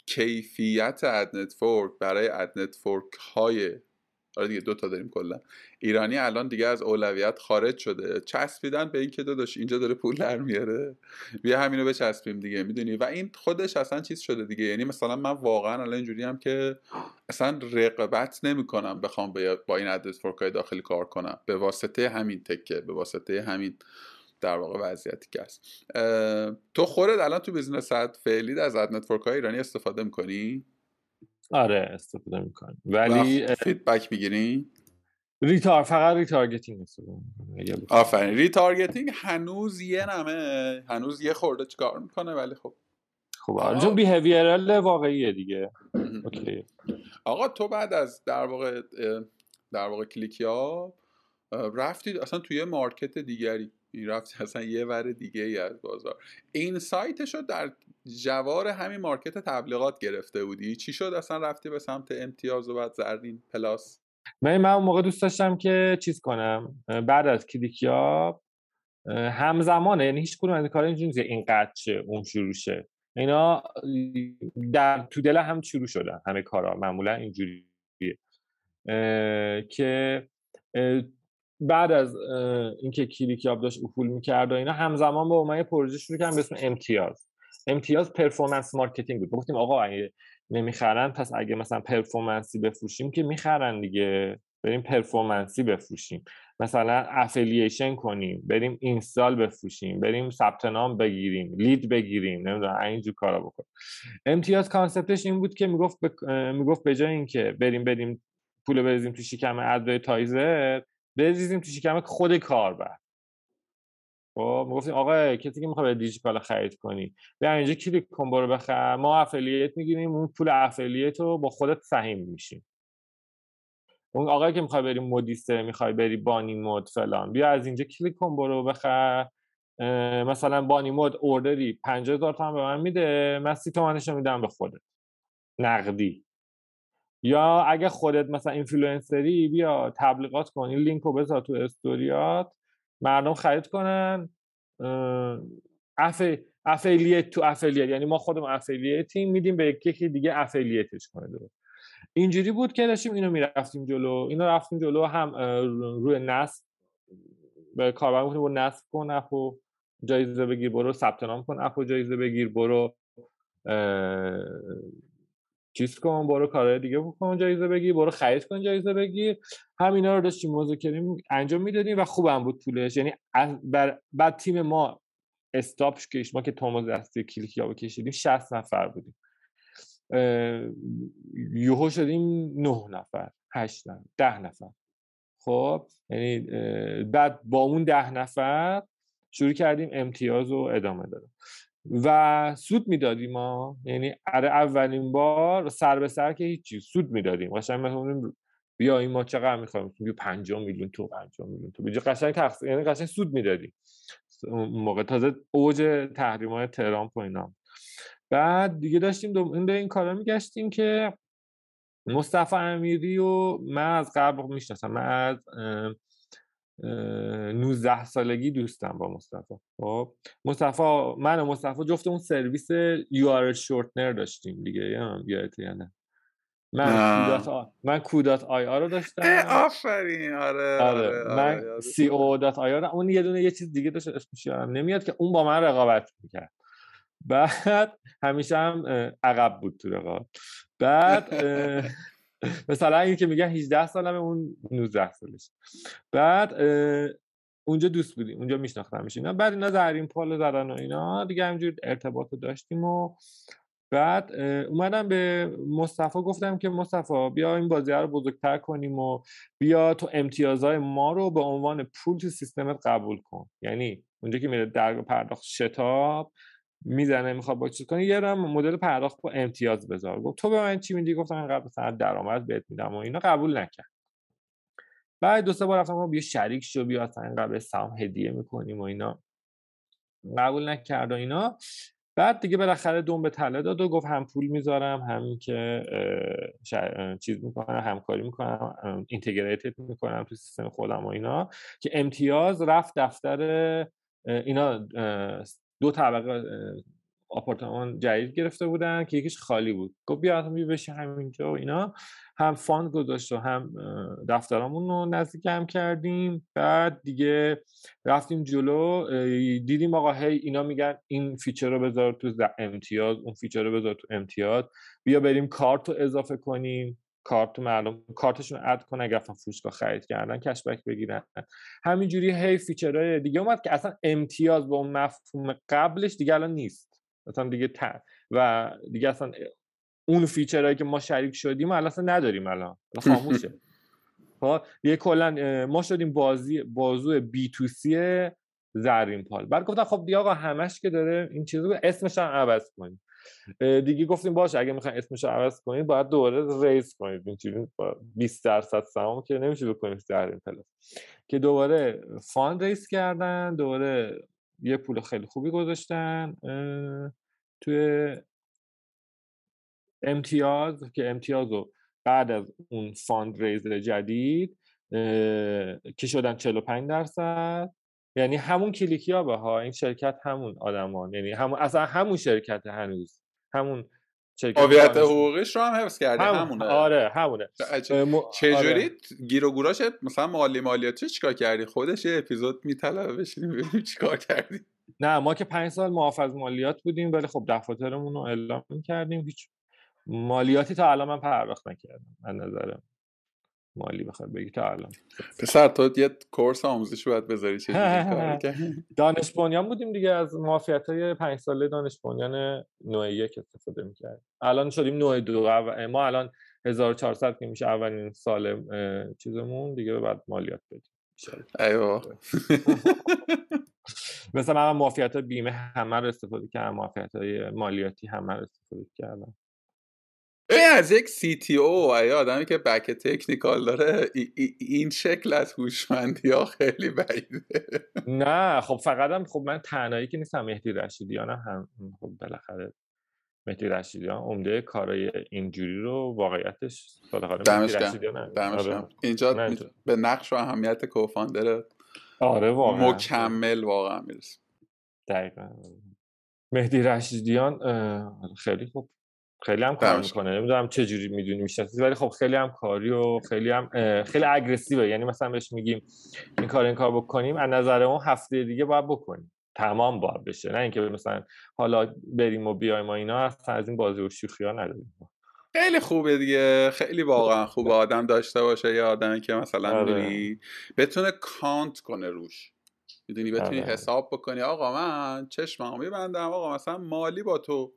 کیفیت ad network برای ad network های آره دیگه دو تا داریم کلا. ایرانی الان دیگه از اولویت خارج شده. چسبیدن به این که داداش اینجا داره پول در میاره. بیا همینو بچسبیم دیگه می‌دونی؟ و این خودش اصلا چیز شده دیگه. یعنی مثلا من واقعا الان اینجوری هم که اصلا رقابت نمی‌کنم بخوام با این ادرس فورکای داخلی کار کنم. به واسطه همین تکه به واسطه همین در واقع وضعیتی که هست. تو خودت الان تو business فعلی از ad network های ایرانی استفاده می‌کنی؟ آره استفاده می‌کنیم. ولی feedback می‌گیری؟ retar فقط retargeting آفرین. retargeting هنوز یه نمه. هنوز یه خورده چیکار می‌کنه ولی خب. خب آره چون behavioral واقعیه دیگه. OK. آقا تو بعد از در واقع در واقع کلیکیاب رفتید اصلا توی market دیگری. رفت اصلا یه ور دیگه ای از بازار. این سایتش رو در جوار همین مارکت تبلیغات گرفته بودی. چی شد؟ اصلا رفتی به سمت امتیاز و بعد زرین پلاس؟ من من اون موقع دوست داشتم که چیز کنم. بعد از کلیکیا همزمانه یعنی هیچ کدوم از این کار اینجوری این قدشه اون شروع شه. اینا در تو دل هم شروع شدن همه کارا. معمولا اینجوریه. که بعد از اینکه کلیکیاب داشت افول می‌کرد و اینا همزمان با من پروژه شروع کردم به اسم امتیاز. امتیاز performance marketing بود. گفتیم آقا اگه نمی‌خرن پس اگه مثلا performance ی بفروشیم که می‌خرن دیگه. بریم performance ی بفروشیم. مثلا affiliation کنیم بریم install بفروشیم بریم ثبت نام بگیریم lead بگیریم نمی‌دونم اینجور کارا بکن. امتیاز concept ش این بود که می‌گفت می‌گفت به جای اینکه بریم بریم پول بریزیم تو شکم advertiser بریزیم تو شکم خود کاربر. خب می‌گفتیم آقا کسی که می‌خواد دیجیکالا خرید کنی. بیا اینجا کلیک کن برو بخر. ما affiliate می‌گیریم اون پول affiliate رو با خودت سهیم میشیم. اون آقایی که می‌خوای بری مدیسه می‌خوای بری بانی مود فلان. بیا از اینجا کلیک کن برو بخر. مثلا بانی مود order ی 50000 تومن به من میده من 30 تومنش میدم به خودت. نقدی. یا اگه خودت مثلا اینفلوئنسری بیا تبلیغات کن. این لینک رو بذار تو استوریات مردم خرید کنن. aff... affiliate تو affiliate یعنی ما خودمون affiliate یم میدیم به یکی دیگه affiliate ش کنه درست اینجوری بود که داشتیم اینو می‌رفتیم جلو. اینو رفتیم جلو هم روی نصب. به کاربر گفتیم برو نصب کن app و جایزه بگیر برو ثبت نام کن app و جایزه بگیر برو چیز کن برو کارهای دیگه بکن جایزه بگیر برو خرید کن جایزه بگیر. همینا رو داشتیم مذاکره انجام می‌دادیم و خوبم بود پولش یعنی بر بعد تیم ما استاپ کش ما که توماس دستی کلیکیا کشیدیم 60 نفر بودیم. یوهو شدیم 9 نفر 8 نفر 10 نفر. خب یعنی بعد با اون ده نفر شروع کردیم امتیاز رو ادامه دادم و سود می‌دادیم ما. یعنی اره اولین بار سر به سر که هیچی سود می‌دادیم. قشنگ مثلا بیا این ما چقدر می‌خوایم. بیا 5 میلیون تو 5 میلیون تو. بیا قشنگ تقص... یعنی قشنگ سود می‌دادیم. موقع تازه اوج تحریمات ترامپ و اینا. بعد دیگه داشتیم دو این, این کارا میگشتیم که مصطفی امیری و من از قبل می‌شناسم. من از 19 سالگی دوستم با مصطفی. خب مصطفی من و مصطفی جفت اون سرویس یو آر شورتنر داشتیم دیگه یادت یا نه. من کودات آ... من کودات آی آر رو داشتم. آفرین. آره آره, آره. من آره. سی او دات آی آر اون یه دونه یه چیز دیگه داشت اسمش نمیاد که اون با من رقابت می‌کرد. بعد همیشه هم عقب بود تو رقابت. بعد مثلا این که میگن 18 سالمه اون 19 سالش. بعد اونجا دوست بودیم اونجا میشناختمش اینا بعد اینا زرین پال زدن و اینا دیگه همجور ارتباط داشتیم و بعد اومدم به مصطفی گفتم که مصطفی بیا این بازی رو بزرگتر کنیم و بیا تو امتیازهای ما رو به عنوان پول تو سیستمت قبول کن. یعنی اونجا که میره در پرداخت شتاب می‌زنه می‌خواد با چیز کنه یه مدل پرداخت با امتیاز بذار. گفت تو به من چی میدی؟ گفتم قبل مثلا درآمد بهت میدم و اینا. قبول نکرد. بعد دو سه بار رفتم بیا شریک شو بیا اصلا قبل سهام هدیه می‌کنیم و اینا. قبول نکرد و اینا. بعد دیگه بالاخره دوم به تله داد و گفت هم پول می‌ذارم همین که چیز می‌کنم همکاری می‌کنم اینتگریتد می‌کنم تو سیستم خودم و اینا. که امتیاز رفت دفتر اینا دو طبقه آپارتمان جدید گرفته بودن که یکیش خالی بود. گفت بیا بیا بشی همینجا و اینا. هم fund گذاشت و هم دفترامون رو نزدیک هم کردیم. بعد دیگه رفتیم جلو دیدیم آقا هی اینا میگن این feature رو بذار تو امتیاز اون feature رو بذار تو امتیاز. بیا بریم کارت رو اضافه کنیم. کارت مردم کارتشون add کنن اگر فروشگاه خرید کردن cashback بگیرن. همینجوری هی feature های دیگه اومد که اصلا امتیاز با اون مفهوم قبلش دیگه الان نیست. مثلا دیگه ت... و دیگه اصلا اون feature هایی که ما شریک شدیم الان اصلا نداریم الان. خاموشه. خب؟ یه کلا ما شدیم بازی بازو B2C زرین پال. بعد گفتم خب دیگه آقا همش که داره این چیزو اسمش هم عوض کنیم. دیگه گفتیم باشه اگه می‌خواین اسمش عوض کنید باید دوباره raise کنید. اینجوری 20 درصد سهام که نمیشه بکنید زرین پلاس. که دوباره fund raise کردن دوباره یه پول خیلی خوبی گذاشتن توی امتیاز که امتیاز رو بعد از اون fund raise جدید که شدن 45 درصد. یعنی همون کلیکی ها ها این شرکت همون آدمان یعنی همون اصلا همون شرکت هنوز همون هویت حقوقیش رو هم حفظ کرده همونه. آره همونه. چجوری آره. گیر و گوراش مثلا مالی مالیاتی چیکار کردی؟ خودش یه اپیزود میطلبه بشینیم ببینیم چیکار کردی. نه ما که پنج سال محافظ مالیات بودیم ولی خب دفاترمون رو اعلام کردیم هیچ مالیاتی تا الان من پرداخت نکردم من نظرم. مالی بخواد بگی تا الان. پسر تو یه کورس آموزش باید بذاری چه دانش بنیان بودیم دیگه از معافیت های پنج ساله دانش بنیان نوع یک استفاده می‌کرد الان شدیم نوع دو. ما الان 1400 که میشه اولین سال چیزمون دیگه بعد مالیات بدیم. ایوه مثلا من معافیت بیمه همه رو استفاده کردم معافیت های مالیاتی همه رو استفاده کردم. این از یک سی تی او آدمی که بک تکنیکال داره این شکل از هوشمندی ها خیلی بعیده. نه خب فقط هم خب من تنهایی که نیستم مهدی رشیدیان هم خب بالاخره مهدی رشیدیان عمده کارای اینجوری رو واقعیتش دمش آره. اینجا به نقش و اهمیت کوفاندر آره واقعا. مکمل واقعا می‌رسیم دقیقا. مهدی رشیدیان خیلی خوب. خیلی هم کار می‌کنه. نمی‌دونم چه جوری می‌دونی می‌شناسی ولی خب خیلی هم کاری و خیلی هم خیلی اگریسیوه یعنی مثلا بهش میگیم این کار این کار بکنیم از نظر اون هفته دیگه باید بکنیم. تمام باید بشه. نه اینکه مثلا حالا بریم و بیایم و اینا اصلا از این بازی و شوخی ها نداریم. خیلی خوبه دیگه. خیلی واقعا خوبه آدم داشته باشه یه آدمی که مثلا آره. بتونه کانت کنه روش. می‌دونی بتونی آره. حساب بکنی. آقا من چشممو میبندم آقا مثلا مالی با تو.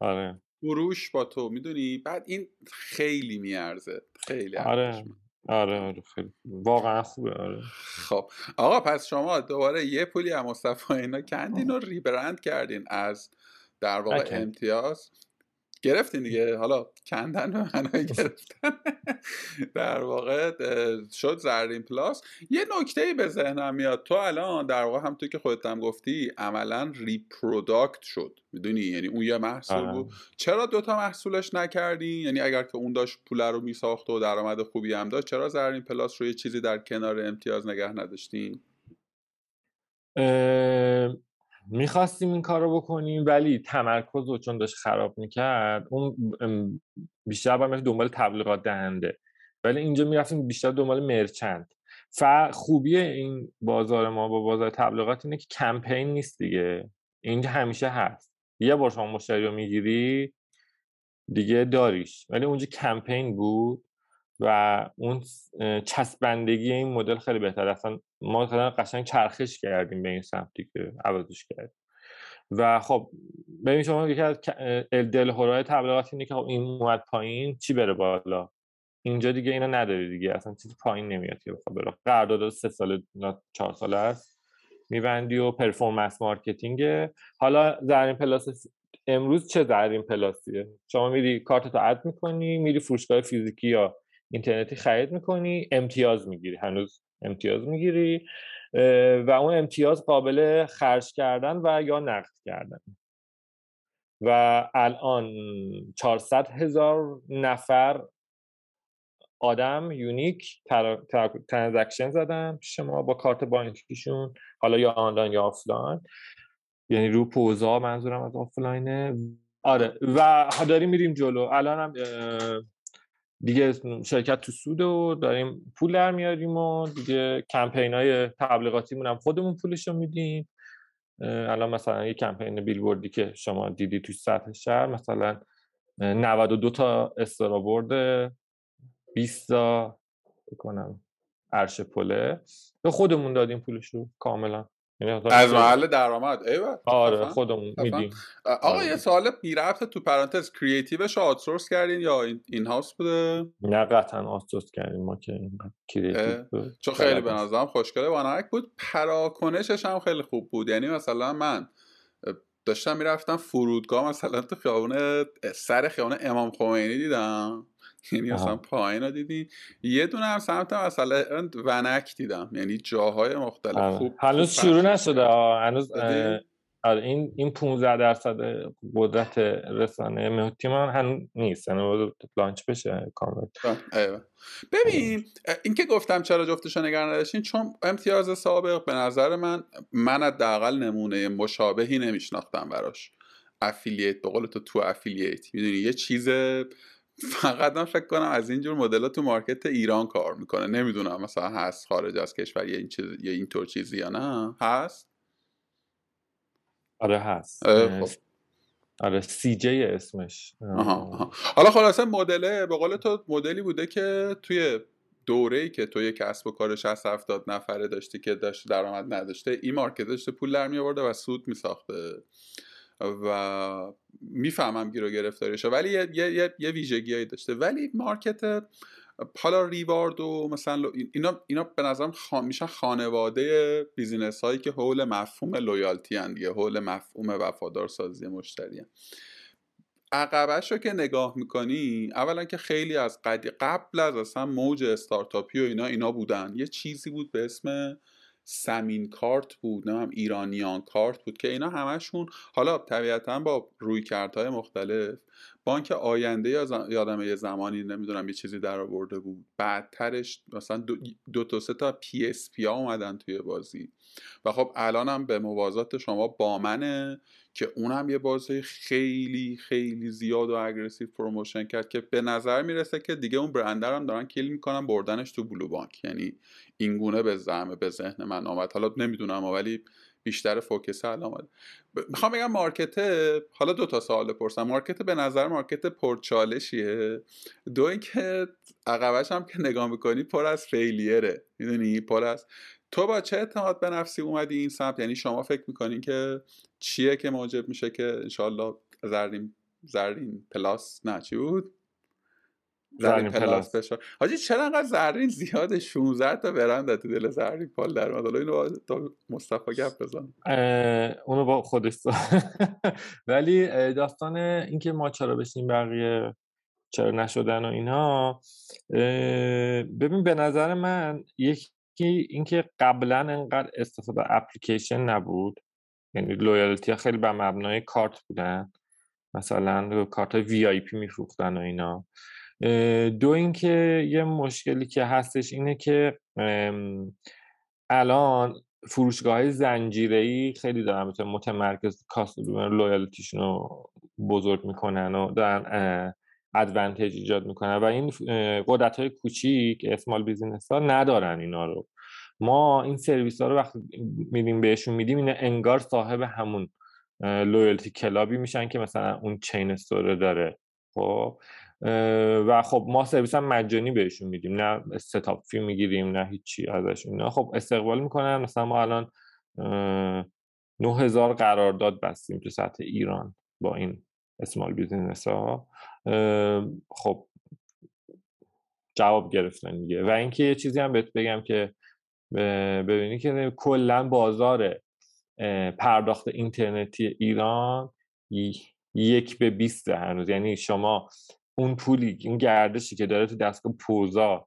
آره. فروش با تو می‌دونی؟ بعد این خیلی میارزه خیلی آره. آره آره خیلی. واقعا خوبه آره. خب. آقا پس شما دوباره یه پولی هم مصطفی اینا کندین و ریبرند کردین از در واقع امتیاز. گرفتین دیگه. حالا کندن به معنای گرفتن. در واقع شد زرین پلاس. یه نکته ای به ذهنم میاد. تو الان در واقع هم تو که خودت هم گفتی عملا reproduct شد. می‌دونی؟ یعنی اون یه محصول بود. چرا دوتا محصولش نکردی؟ یعنی اگر که اون داشت پول رو میساخت و درآمد خوبی هم داشت چرا زرین پلاس رو یه چیزی در کنار امتیاز نگه نداشتین؟ می‌خواستیم این کار رو بکنیم ولی تمرکز رو چون داشت خراب می‌کرد اون بیشتر باید دنبال تبلیغات دهنده. ولی اینجا می‌رفتیم بیشتر دنبال مرچند. ف خوبی این بازار ما با بازار تبلیغات اینه که کمپین نیست دیگه. اینجا همیشه هست. یه بار شما مشتری رو می‌گیری دیگه داریش. ولی اونجا کمپین بود و اون چسبندگی این مدل خیلی بهتر اصلا ما قشنگ چرخش کردیم به این سمتی که عوضش کردیم. و خب ببین شما یکی از دلهره‌های تبلیغات اینه که خب این اومد پایین چی بره بالا؟ اینجا دیگه اینا نداری دیگه اصلا چیزی پایین نمیاد که بخواد بره. قرارداد سه سال چهار ساله است میبندی و performance marketing. حالا زرین پلاس امروز چه زرین پلاسیه؟ شما میری کارتتو add می‌کنی میری فروشگاه فیزیکی یا اینترنتی خرید می‌کنی امتیاز می‌گیری. هنوز امتیاز می‌گیری و اون امتیاز قابل خرج کردن و یا نقد کردن. و الان 400 هزار نفر آدم unique transaction زدن پیش ما با کارت بانکیشون حالا یا آنلاین یا آفلاین. یعنی رو پوزا منظورم از آفلاینه. آره و داریم میریم جلو. الان هم دیگه شرکت تو سود و داریم پول در میاریم و دیگه کمپین های تبلیغاتی هم خودمون پولش رو میدیم الان مثلا یه کمپین بیلبوردی که شما دیدی تو سطح شهر مثلا 92 تا استرابورد 20 تا بکنم عرش پله. به خودمون دادیم پولش رو کاملا. از محل درآمد. ایوه آره خودمون میدیم. آقا آره. یه سوال بی رفت تو پرانتز کریتیوش آوتسورس کردین یا این هاوس بوده؟ نه قطعا آوتسورس کردیم ما که چون خیلی به نظرم خوشگله وانرک بود. پراکنشش هم خیلی خوب بود. یعنی مثلا من داشتم می‌رفتم فرودگاه مثلا تو خیابون سر خیابون امام خمینی دیدم. یعنی مثلا پایین رو دیدی. یه دونه هم سمت مثلا ونک دیدم. یعنی جاهای مختلف. آه. خوب هنوز شروع نشده. هنوز آره این این 15 درصد قدرت رسانه مهتی من هنوز نیست. یعنی launch بشه کامل. ببین اینکه گفتم چرا جفتشو نگه نداشتین چون امتیاز سابق به نظر من من حداقل نمونه مشابهی نمیشناختم براش. affiliate به قول تو تو affiliate می‌دونی یه چیز فقط من فکر کنم از اینجور مدل تو market ایران کار می‌کنه. نمی‌دونم مثلا هست خارج از کشور یه این چیز یه اینطور چیزی یا نه. هست؟ آره هست. خب. آره CJ اسمش. آها, حالا خلاصه مدله به قول تو مدلی بوده که توی دوره ای که توی کسب و کار 60 70 نفره داشتی که داشت درآمد نداشته این market داشته پول در می و سود می ساخته و می‌فهمم گیر و گرفتاریشه ولی یه, یه, یه ویژگیهایی داشته. ولی market حالا reward و مثلا اینا, اینا به نظرم خان میشن خانواده business هایی که حول مفهوم loyalty هن دیگه. حول مفهوم وفادار سازی مشتری هن. عقبش رو که نگاه می‌کنی اولا که خیلی از قبل از اصلا موج استارتاپی و اینا اینا بودن. یه چیزی بود به اسم سمین کارت بود هم ایرانیان کارت بود که اینا همشون حالا طبیعتا با روی کارت مختلف بانک آینده یا یادم یه زمانی نمی‌دونم یه چیزی در آورده بود. بعدترش مثلا دو, دو تا سه تا PSP ها اومدن توی بازی. و خب الانم به موازات شما بامنه که اونم یه بازی خیلی خیلی زیاد و aggressive promotion کرد که به نظر می‌رسه که دیگه اون برند رو هم دارن kill می‌کنن بردنش تو بلو بانک. یعنی اینگونه به زعم به ذهن من آمد. حالا نمی‌دونم ولی بیشتر focus حال آمد می‌خوام بگم market حالا دو تا سوال بپرسم. market به نظر مارکت پرچالشیه؟ دو اینکه عقبش هم که نگاه می‌کنی پر از failure ه می‌دونی؟ پر از. تو با چه اعتماد به نفسی اومدی این سمت؟ یعنی شما فکر می‌کنین که چیه که موجب میشه که انشالله زرین زرین پلاس نه چی بود؟ زرین پلاس. بشه حاجی چرا انقدر زرین زیاده 16 تا برند تو دل زرین پال در اومد. حالا اینو تو مصطفی گپ بزن. اونو با خودش ولی داستان اینکه ما چرا بشیم بقیه چرا نشدن و اینا ببین به نظر من یکی اینکه قبلا انقدر استفاده اپلیکیشن نبود. یعنی loyalty ها خیلی به مبنای کارت بودن. مثلا کارت VIP میفروختن و اینا. دو اینکه یه مشکلی که هستش اینه که الان فروشگاه های زنجیره خیلی دارن مثلا متمرکز customer loyalty شون رو بزرگ می‌کنن و دارن advantage ایجاد می‌کنن و این قدرت های کوچیک small business ها ندارن اینا رو. ما این سرویس ها رو وقتی میدیم بهشون میدیم این انگار صاحب همون loyalty club ی میشن که مثلا اون chain store ه داره. خب؟ و خب ما سرویس هم مجانی بهشون میدیم نه setup fee می‌گیریم نه هیچی ازش اینا خب استقبال می‌کنن. مثلا ما الان 9000 قرارداد بستیم تو سطح ایران با این small business ها خب جواب گرفتن دیگه. و اینکه یه چیزی هم بهت بگم که ببینی که کلا بازار پرداخت اینترنتی ایران یک به بیست هنوز. یعنی شما اون پولی اون گردشی که داره تو دستگاه پوزا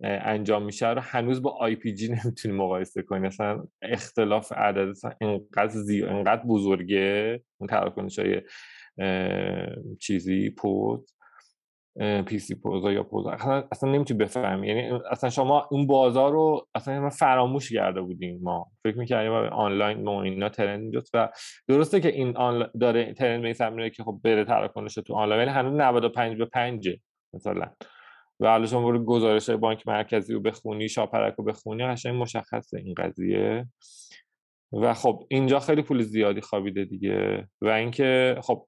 انجام میشه رو هنوز با IPG نمی‌تونی مقایسه کنی. اصلا اختلاف عدد انقدر زی... انقدر بزرگه اون تراکنش های چیزی پوز. PC پوزا یا پوزا اصلا, اصلا نمی‌تونی بفهمی. یعنی اصلا شما اون بازار رو اصلا فراموش کرده بودیم ما. فکر می‌کردیم آنلاین ما اینا trend اینجاست و درسته که این آن داره trend به این که خب بره تراکنش تو آنلاین ولی هنوز 95 به 5 مثلا. و حالا شما برو گزارش بانک مرکزی رو بخونی شاپرک رو بخونی قشنگ مشخصه این قضیه. و خب اینجا خیلی پول زیادی خوابیده دیگه. و اینکه خب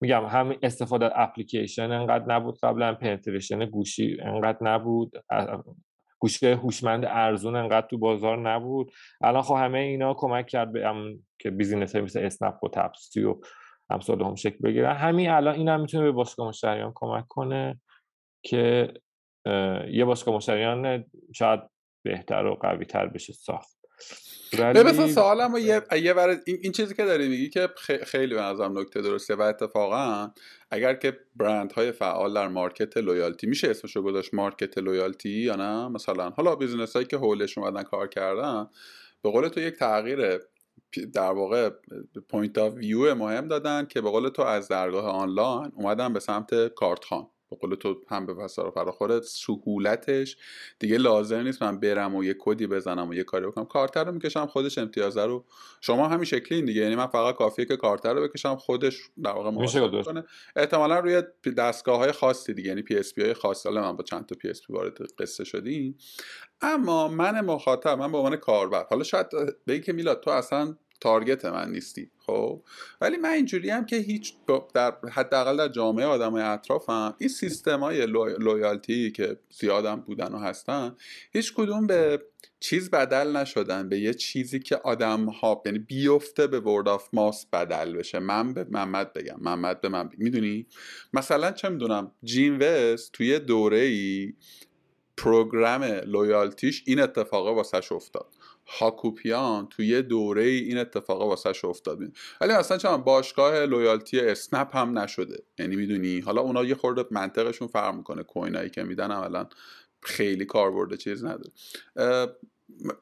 میگم همین استفاده از اپلیکیشن انقدر نبود قبلا penetration گوشی انقدر نبود گوشی هوشمند ارزون انقدر تو بازار نبود. الان خب همه اینا کمک کرد به هم که business های مثل اسنپ و تپسی و امثال هم شکل بگیرن. همین الان این هم می‌تونه به باشگاه مشتریان کمک کنه که یه باشگاه مشتریان شاید بهتر و قوی تر بشه ساخت. مثلا سوالم یه, یه این, این چیزی که داری میگی که خیلی به نظرم نکته درسته و اتفاقا اگر که برند های فعال در market loyalty میشه اسمشو گذاشت market loyalty یا نه؟ مثلا. حالا business هایی که حولش اومدن کار کردن به قول تو یک تغییر در واقع point of view مهم دادن که به قول تو از درگاه آنلاین اومدن به سمت کارت‌خوان به قول تو هم به پسر فراخوره سهولتش. دیگه لازم نیست من برم و یه کدی بزنم و یه کاری بکنم. کارت رو می‌کشم خودش امتیازه رو. شما همین شکلی دیگه یعنی من فقط کافیه که کارت رو بکشم خودش در واقع محاسبه کنه. احتمالا روی دستگاه های خاصی دیگه یعنی PSP های خاص. حالا من با چند تا PSP وارد قصه شدیم. اما من مخاطب من به عنوان کاربر حالا شاید بگی که میلاد تو اصلا target من نیستی. خب. ولی من اینجوری هم که هیچ در حداقل در جامعه آدم اطرافم این سیستم های loyalty که زیادم بودن و هستن هیچ کدوم به چیز بدل نشدن به یه چیزی که آدم ها یعنی بیفته به word of mouth بدل بشه. من به محمد بگم. محمد به من بگم. می‌دونی؟ مثلا چه می‌دونم؟ جین وست توی دوره ای program loyalty ش این اتفاقه واسش افتاد. هاکوپیان توی دوره ای این اتفاق واسه افتاد ولی اصلا چون باشگاه loyalty اسنپ هم نشده. یعنی می‌دونی حالا اونا یه خورده منطقشون فرق می‌کنه. coin ایی که میدن اولا خیلی کاربرد چیز نداره.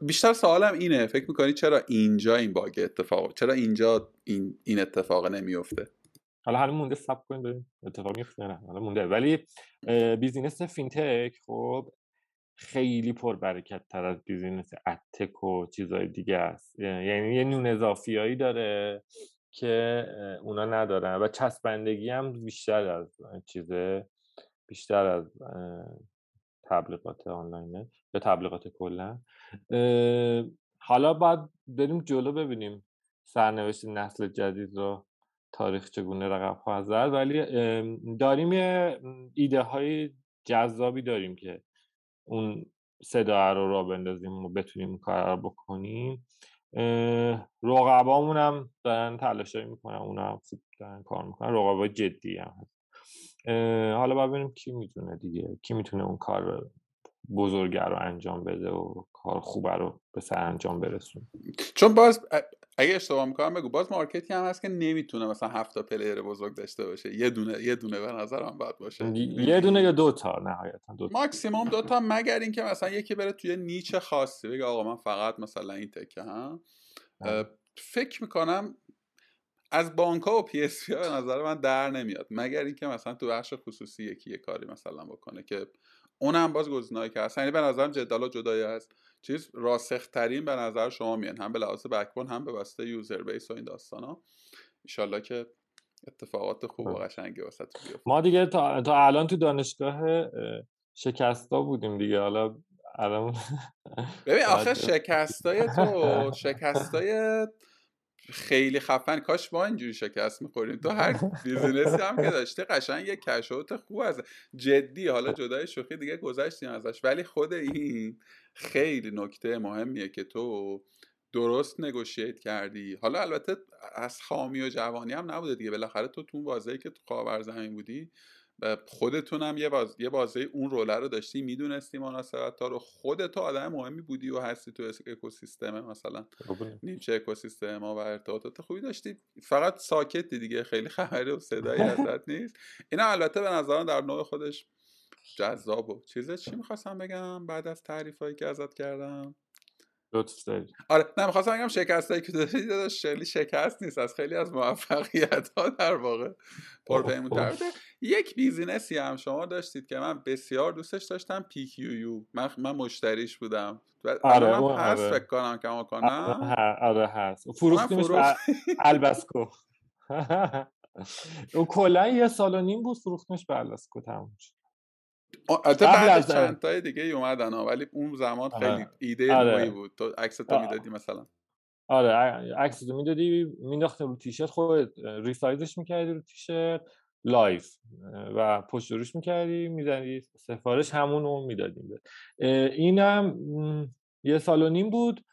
بیشتر سوالم اینه فکر می‌کنی چرا اینجا این bug اتفاق چرا اینجا این, این اتفاق نمیفته حالا حالا مونده صبر کنید اتفاق میفته نه. حالا مونده. ولی business fintech خب خیلی پربرکت تر از business ad tech و چیزهای دیگه است. یعنی یه نون اضافیایی داره که اونا ندارن و چسبندگی هم بیشتر از چیزه بیشتر از تبلیغات آنلاینه یا تبلیغات کلا. حالا باید بریم جلو ببینیم سرنوشت نسل جدید رو تاریخ چگونه رقم خواهد زد. ولی داریم یه ایده های جذابی داریم که اون صدا رو را بندازیم و بتونیم کار رو بکنیم. رقبامون هم دارن تلاشایی می‌کنن اونا هم خوب دارن کار می‌کنن. رقبا جدی هم حالا ببینیم کی می‌تونه دیگه کی می‌تونه اون کار بزرگه رو انجام بده و کار خوبه رو به سرانجام برسونه چون باز اگه اشتباه می‌کنم بگو باز market ی هم هست که نمی‌تونه مثلا هفت تا player بزرگ داشته باشه. یه دونه یه دونه به نظرم باید باشه. یه دونه یا دو تا؟ نهایتا دو تا. ماکسیموم دو تا مگر اینکه مثلا یکی بره توی niche خاصی بگه آقا من فقط مثلا این تکه هم فکر می‌کنم از بانک ها و PSP به نظر من در نمیاد. مگر اینکه مثلا تو بخش خصوصی یکی یه کاری مثلا بکنه که اونم باز گزینه‌ای که هست یعنی به نظرم جدالا جدایی از چیز راسخ ترین به نظر شما میان. هم به لحاظ backbone هم به واسطه user base و این داستان ها ایشالله که اتفاقات خوب و قشنگی واسه بیفته. ما دیگه تا, تا الان تو دانشگاه شکستا بودیم دیگه. حالا الان ببین آخه شکستای تو شکستای خیلی خفن. کاش ما اینجوری شکست می‌خوریم تو هر بیزینسی هم که داشته قشنگ یه کشوت خوب از جدی. حالا جدای شوخی دیگه گذشتیم ازش. ولی خود این خیلی نکته مهمیه که تو درست نگوشیت کردی. حالا البته از خامی و جوانی هم نبوده دیگه. بالاخره تو تو بازی که تو خاور زمین بودی خودتون هم یه, باز... یه بازه اون روله رو داشتی می‌دونستی مناسبت ها رو. خودت آدم مهمی بودی و هستی تو اکوسیستم مثلا niche اکوسیستم ها و ارتباطات خوبی داشتی. فقط ساکتی دیگه خیلی خبری و صدایی ازت نیست. اینا البته به نظرم در نوع خودش جذاب و چیزه چی می‌خواستم بگم بعد از تعریف هایی که ازت کردم؟ لطف آره نه می‌خواستم بگم شکست که داری داداش خیلی شکست نیست از خیلی از موفقیت ها در واقع پرپیمون تر یک business ی هم شما داشتید که من بسیار دوستش داشتم پی کیو یو. من, من مشتریش بودم. آره هم هست آره. فکر کنم که ما کنم آره هست. فروختیمش البسکو. او کلا یه سال و نیم بود فروختیمش به البسکو تموم شد. البته بعد چند تای دیگه اومدن ولی اون زمان خیلی آره. ایده آره. بود. تو عکس تو می‌دادی مثلا؟ آره عکس تو می‌دادی مینداختیم رو تیشرت خود resize ش می‌کردی رو تیشرت live و پشت روش می‌کردی می‌زنی سفارش همون رو می‌دادیم اینم یه سال و نیم بود.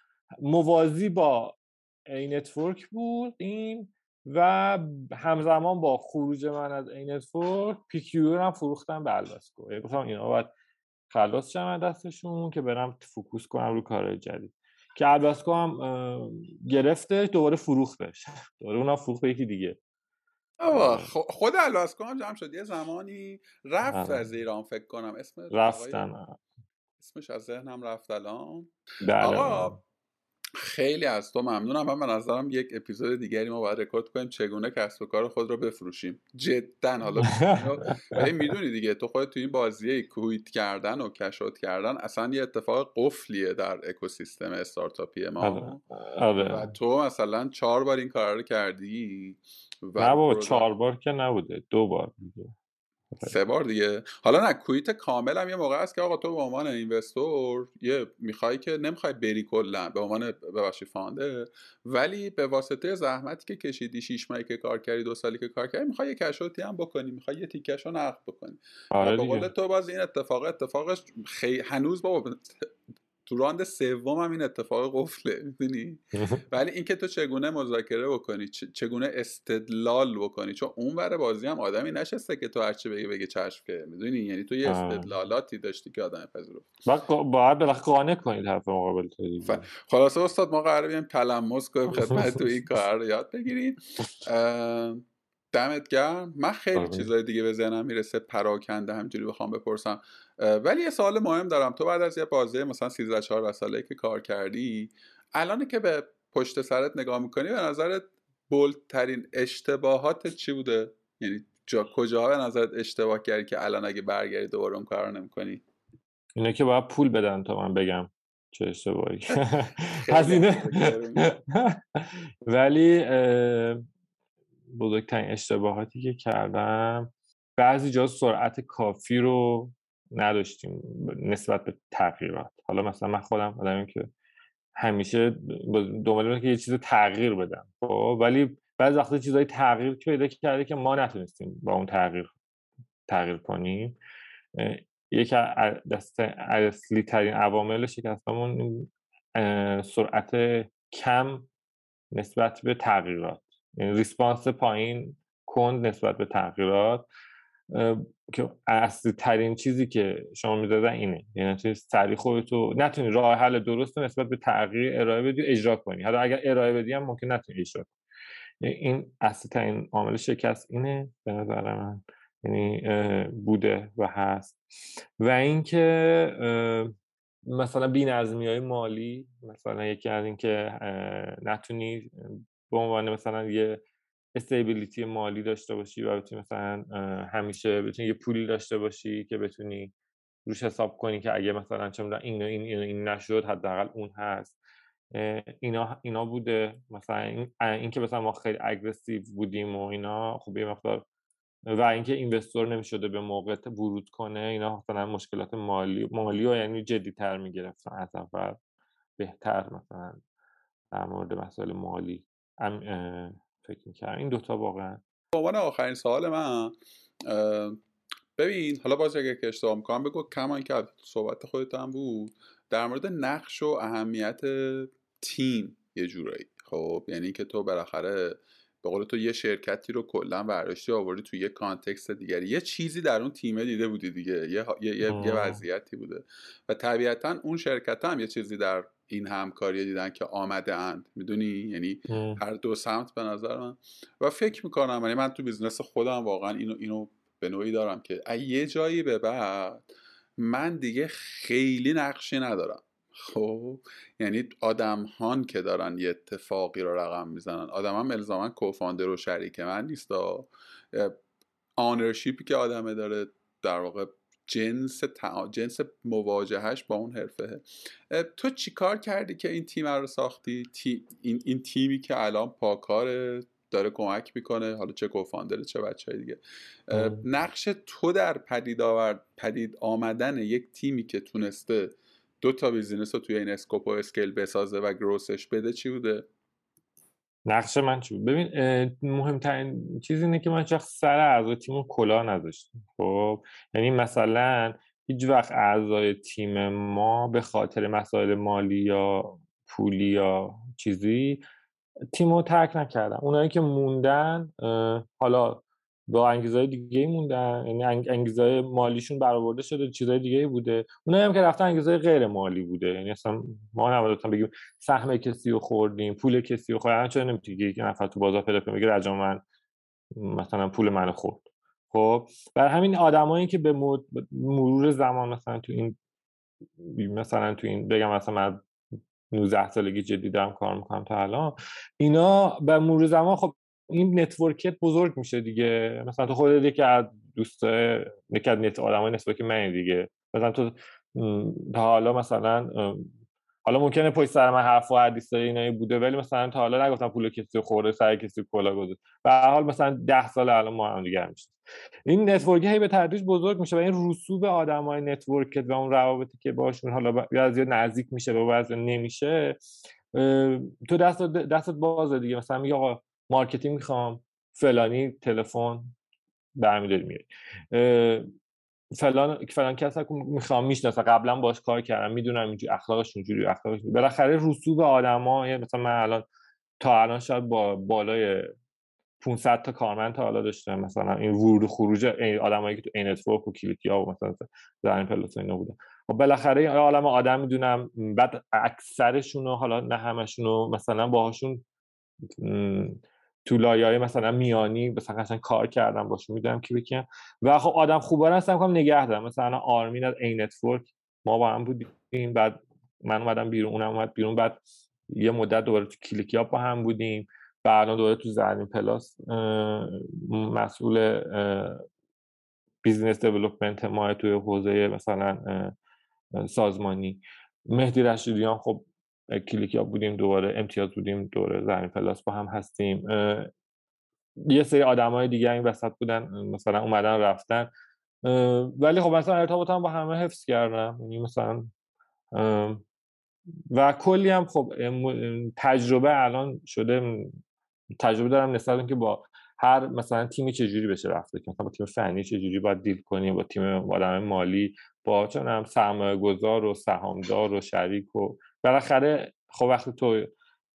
موازی با ad network بود. این و همزمان با خروج من از ad network پیکیو هم فروختم به البسکو یعنی گفتم اینا باید خلاص شم دستشون که برم focus کنم رو کار جدید. که البسکو هم گرفته دوباره فروختش دوباره اونم فروخت به یکی دیگه. خود البسکو هم جمع شد. یه زمانی رفت آره. از ایران فکر کنم. اسم رفتن اسمش از ذهنم رفت الان. بله آقا خیلی از تو ممنونم من به نظرم یک اپیزود دیگری ما باید رکورد کنیم. چگونه کسب و کار خود رو بفروشیم؟ جدا. حالا می‌دونی دیگه تو خودت تو این بازی کویت کردن و کشوت کردن اصلا یه اتفاق قفلیه در اکوسیستم استارتاپی ما. آره. آره. و تو مثلا چهار بار این کار رو کردی و نه بابا چهار بار که نبوده. دو بار دیگه سه بار دیگه. حالا نه کویت کامل هم یه موقع است که آقا تو به عنوان اینوستور یه می‌خوای که نمی‌خوای بری کلا به عنوان ببخشید فانده ولی به واسطه زحمتی که کشیدی شیش ماهی که کار کردی دو سالی که کار کردی می‌خوای یه کشوتی هم بکنی می‌خوای یه تیکش رو نقد بکنی. آره قول تو باز این اتفاق اتفاقش خیلی هنوز بابا تو راند سوم هم این اتفاق قفله می‌دونی؟ ولی اینکه تو چگونه مذاکره بکنی چگونه استدلال بکنی؟ چون اون ور بازی هم آدمی نشسته که تو هرچی بگه بگه چشم که می‌دونی؟ یعنی تو یه استدلالاتی داشتی که آدم پذیرفت. باید بالاخره قانع کنید حرف مقابل تو خلاصه استاد ما قرار بیایم تلمس کنیم خدمت تو این کار رو یاد بگیریم. دمت گرم. من خیلی. چیزای دیگه به ذهنم می‌رسه پراکنده همجوری بخوام بپرسم. ولی یه سوال مهم دارم. تو بعد از یه بازی مثلا 13 14 ساله که کار کردی الان که به پشت سرت نگاه می‌کنی به نظرت بولترین اشتباهات چی بوده؟ یعنی جا کجاها به نظرت اشتباه کردی که الان اگه برگردی دوباره اون کار نمی‌کنی؟ اینه که باید پول بدن تا من بگم چه اشتباهی. هزینه ولی بزرگترین اشتباهاتی که کردم بعضی جا سرعت کافی رو نداشتیم نسبت به تغییرات. حالا مثلا من خودم آدمی که همیشه دنبال که یه چیز تغییر بدم خب؟ ولی بعضی وقتا چیزای تغییر پیدا کرده که ما نتونستیم با اون تغییر تغییر کنیم. یکی دست اصلی ترین عوامل شکستمون سرعت کم نسبت به تغییرات. یعنی ریسپانس پایین کند نسبت به تغییرات. که اصلی ترین چیزی که شما می‌دادن اینه. یعنی چیز سریع خودتو نتونی راه حل درست نسبت به تغییر ارائه بدی اجرا کنی. حالا اگر ارائه بدی هم ممکن نتونی اجرا کنی. این اصلی ترین عامل شکست اینه به نظر من. یعنی بوده و هست. و اینکه مثلا نظمی های مالی مثلا یکی از اینکه نتونی به عنوان مثلا یه استیبیلیتی مالی داشته باشی و بتونی مثلا همیشه بتونی یه پولی داشته باشی که بتونی روش حساب کنی که اگه مثلا چه این این این, این نشد حداقل اون هست. اینا اینا بوده. مثلا این, این که مثلا ما خیلی اگریسیو بودیم و اینا خب یه مقدار و اینکه اینوستور نمی‌شده به موقع ورود کنه اینا مثلا مشکلات مالی مالی و یعنی جدی تر می‌گرفتن از اول. بهتر مثلا در مورد مسائل مالی. فکر می‌کردم. این دوتا واقعا. به عنوان آخرین سوال من ببین حالا باز اگر که اشتباه می‌کنم بگو کمان که صحبت خودت هم بود در مورد نقش و اهمیت تیم یه جورایی. خب یعنی که تو بالاخره به قول تو یه شرکتی رو کلا برداشتی آوردی تو یه context دیگری. یه چیزی در اون تیمه دیده بودی دیگه. یه, یه،, یه وضعیتی بوده. و طبیعتا اون شرکت هم یه چیزی در این همکاری دیدن که آمده اند می‌دونی؟ یعنی هر دو سمت به نظر من. و فکر می‌کنم یعنی من تو business خودم واقعا اینو اینو به نوعی دارم که یه جایی به بعد من دیگه خیلی نقشی ندارم. خب؟ یعنی آدم هان که دارن یه اتفاقی رو رقم می‌زنن. آدم هم الزاما کوفاندر و شریک من نیست آنرشیپی که آدمه داره در واقع جنس جنس مواجهش با اون حرفه. تو چیکار کردی که این تیم رو ساختی؟ این... این تیمی که الان پاکار داره کمک می‌کنه حالا چه کوفاندر چه بچه های دیگه نقش تو در پدید آورد پدید آمدن یک تیمی که تونسته دو تا business رو توی این scope و scale بسازه و growth ش بده چی بوده؟ نقش من چی بود؟ ببین مهمترین چیز اینه که من هیچ وقت سر اعضای تیم کلاه نذاشتم خب یعنی مثلا هیچ وقت اعضای تیم ما به خاطر مسائل مالی یا پولی یا چیزی تیم رو ترک نکردم اونایی که موندن حالا با انگیزهای دیگه موندن یعنی انگیزهای مالیشون برآورده شده چیزهای دیگه بوده. اونایی هم که رفتن انگیزهای غیر مالی بوده. یعنی اصلا ما نباید بگیم سهم کسی رو خوردیم پول کسی رو خوردیم. چرا نمی‌تونی یک نفر تو بازار پیدا کنی بگه من مثلا پول منو خورد. خب؟ بر همین آدمایی که به مرور زمان مثلا تو این مثلا تو این بگم مثلا من 19 سالگی جدی دارم کار می‌کنم تا الان اینا به مرور زمان خب این نتورکت بزرگ میشه دیگه. مثلا تو خودت که از دوست نکرد نت آدمای که من دیگه. مثلا تو تا حالا مثلا حالا ممکنه پشت سر من حرف و حدیث اینایی بوده ولی مثلا تا حالا نگفتم پول کسی خورده سر کسی کلا گذاشت. و حال مثلا ده سال الان ما هم دیگه میشه این نتورک هی به تدریج بزرگ میشه و این رسوب آدمای نتورکت و اون روابطی که باشون حالا بعضی نزدیک میشه و بعضی نمیشه تو دست دستت بازه دیگه. مثلا میگه آقا marketing می‌خوام فلانی تلفن برمیداری میری فلان فلان کس می‌خوام می‌شناسم. قبلا باش کار کردم می‌دونم اینجوری اخلاقش اینجوری اخلاقش بالاخره رسوب آدما یعنی مثلا من الان تا الان شاید با بالای 500 تا کارمند تا حالا داشتم. مثلا این ورود و خروج آدمایی که توی انتورک و کلیک‌یاب و مثلا در این اینا بودن. خب بالاخره این عالمه آدم می‌دونم بعد اکثرشون حالا نه همشون مثلا باهاشون تو لایه مثلا میانی مثلا قشنگ کار کردم باشه می‌دونم که بکنم و خب آدم خوبا رو هستم نگه دارم. مثلا آرمین از انتورک. ما با هم بودیم بعد من اومدم بیرون اونم اومد بیرون. بعد یه مدت دوباره تو کلیک‌یاب با هم بودیم. الان دوباره تو زرین پلاس مسئول business development ما توی حوزه مثلا سازمانی. مهدی رشیدیان خب کلیک‌یاب بودیم دوباره امتیاز بودیم دوباره زرین پلاس با هم هستیم. یه سری آدم های دیگه این وسط بودن مثلا اومدن رفتن. ولی خب مثلا ارتباطم با همه حفظ کردم. یعنی مثلا و کلی هم خب تجربه الان شده تجربه دارم نسبت که با هر مثلا تیمی چجوری بشه رفته که مثلا با تیم فنی چجوری باید دیل کنیم با تیم آدم مالی با چون سرمایه گذار و سهامدار و شریک و بالاخره خب وقتی تو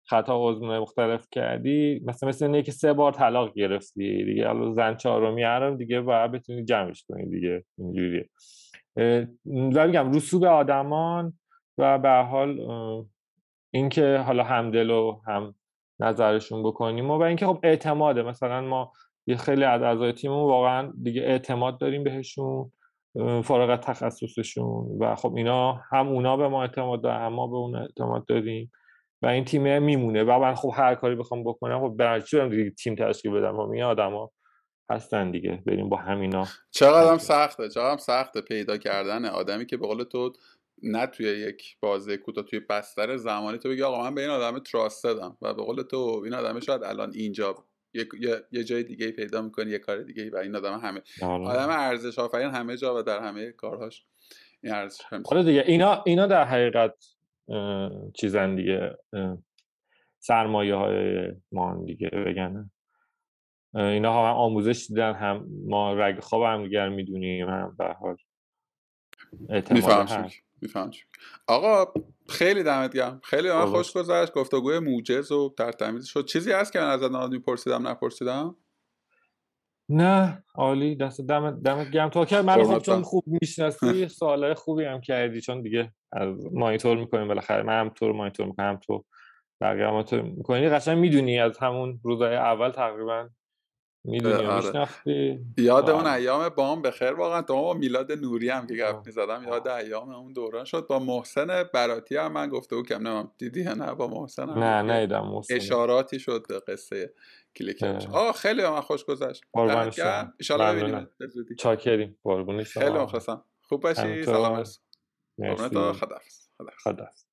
خطا عضو مختلف کردی مثلا مثل اینه که سه بار طلاق گرفتی دیگه حالا زن چهارمی هم دیگه باید بتونی جمعش کنی دیگه اینجوریه. میگم رسوب آدمان و به حال اینکه حالا همدل و هم نظرشون بکنیم و, و اینکه خب اعتماده. مثلا ما یه خیلی از اعضای تیممون واقعا دیگه اعتماد داریم بهشون. فارغ تخصصشون. و خب اینا هم اونا به ما اعتماد دارن هم ما به اون اعتماد داریم. و این تیم میمونه. و من خب هر کاری بخوام بکنم خب برای دیگه تیم تشکیل بدم. و این آدما هستن دیگه. بریم با همینا چقدر هم سخته چقدر هم سخته پیدا کردن آدمی که به قول تو نه توی یک بازه کوتاه توی بستر زمانی تو بگی آقا من به این آدم تراست دادم و به قول تو این آدم شاید الان اینجا یه, یه جای دیگه پیدا می‌کنی یه کار دیگه و این آدم همه آره. آدم ارزش آفرین همه جا و در همه کارهاش این ارزش حالا دیگه اینا اینا در حقیقت چیزن دیگه سرمایه های ما دیگه بگن. اینا هم آموزش دیدن هم ما رگ خواب هم دیگر می‌دونیم هم به حال میفهم آقا خیلی دمت گرم. خیلی من خوش گذشت. گفتگوی موجز و ترتمیز شد. چیزی هست که من از نادی میپرسیدم نپرسیدم؟ نه عالی. دست دمت دمت گرم. تو که من خوب چون خوب می‌شناسی سوالای خوبی هم کردی. چون دیگه از مانیتور می‌کنیم بالاخره. من هم تو رو مانیتور می‌کنم تو. بقیه مانیتور می‌کنی. قشنگ می‌دونی از همون روزهای اول تقریبا می‌دونی آره. یاد اون ایام بام بخیر واقعا تو با میلاد نوری هم که گفت می‌زدم یاد ایام اون دوران شد. با محسن براتی هم من گفته کم نمیم دیدی نه؟ با محسن هم نه نیدم محسن. اشاراتی شد به قصه کلیکش آه خیلی من خوش گذشت. ان شاء الله ببینیم چاکریم. خیلی مخلصم. خوب باشی. سلام خدا خدافظ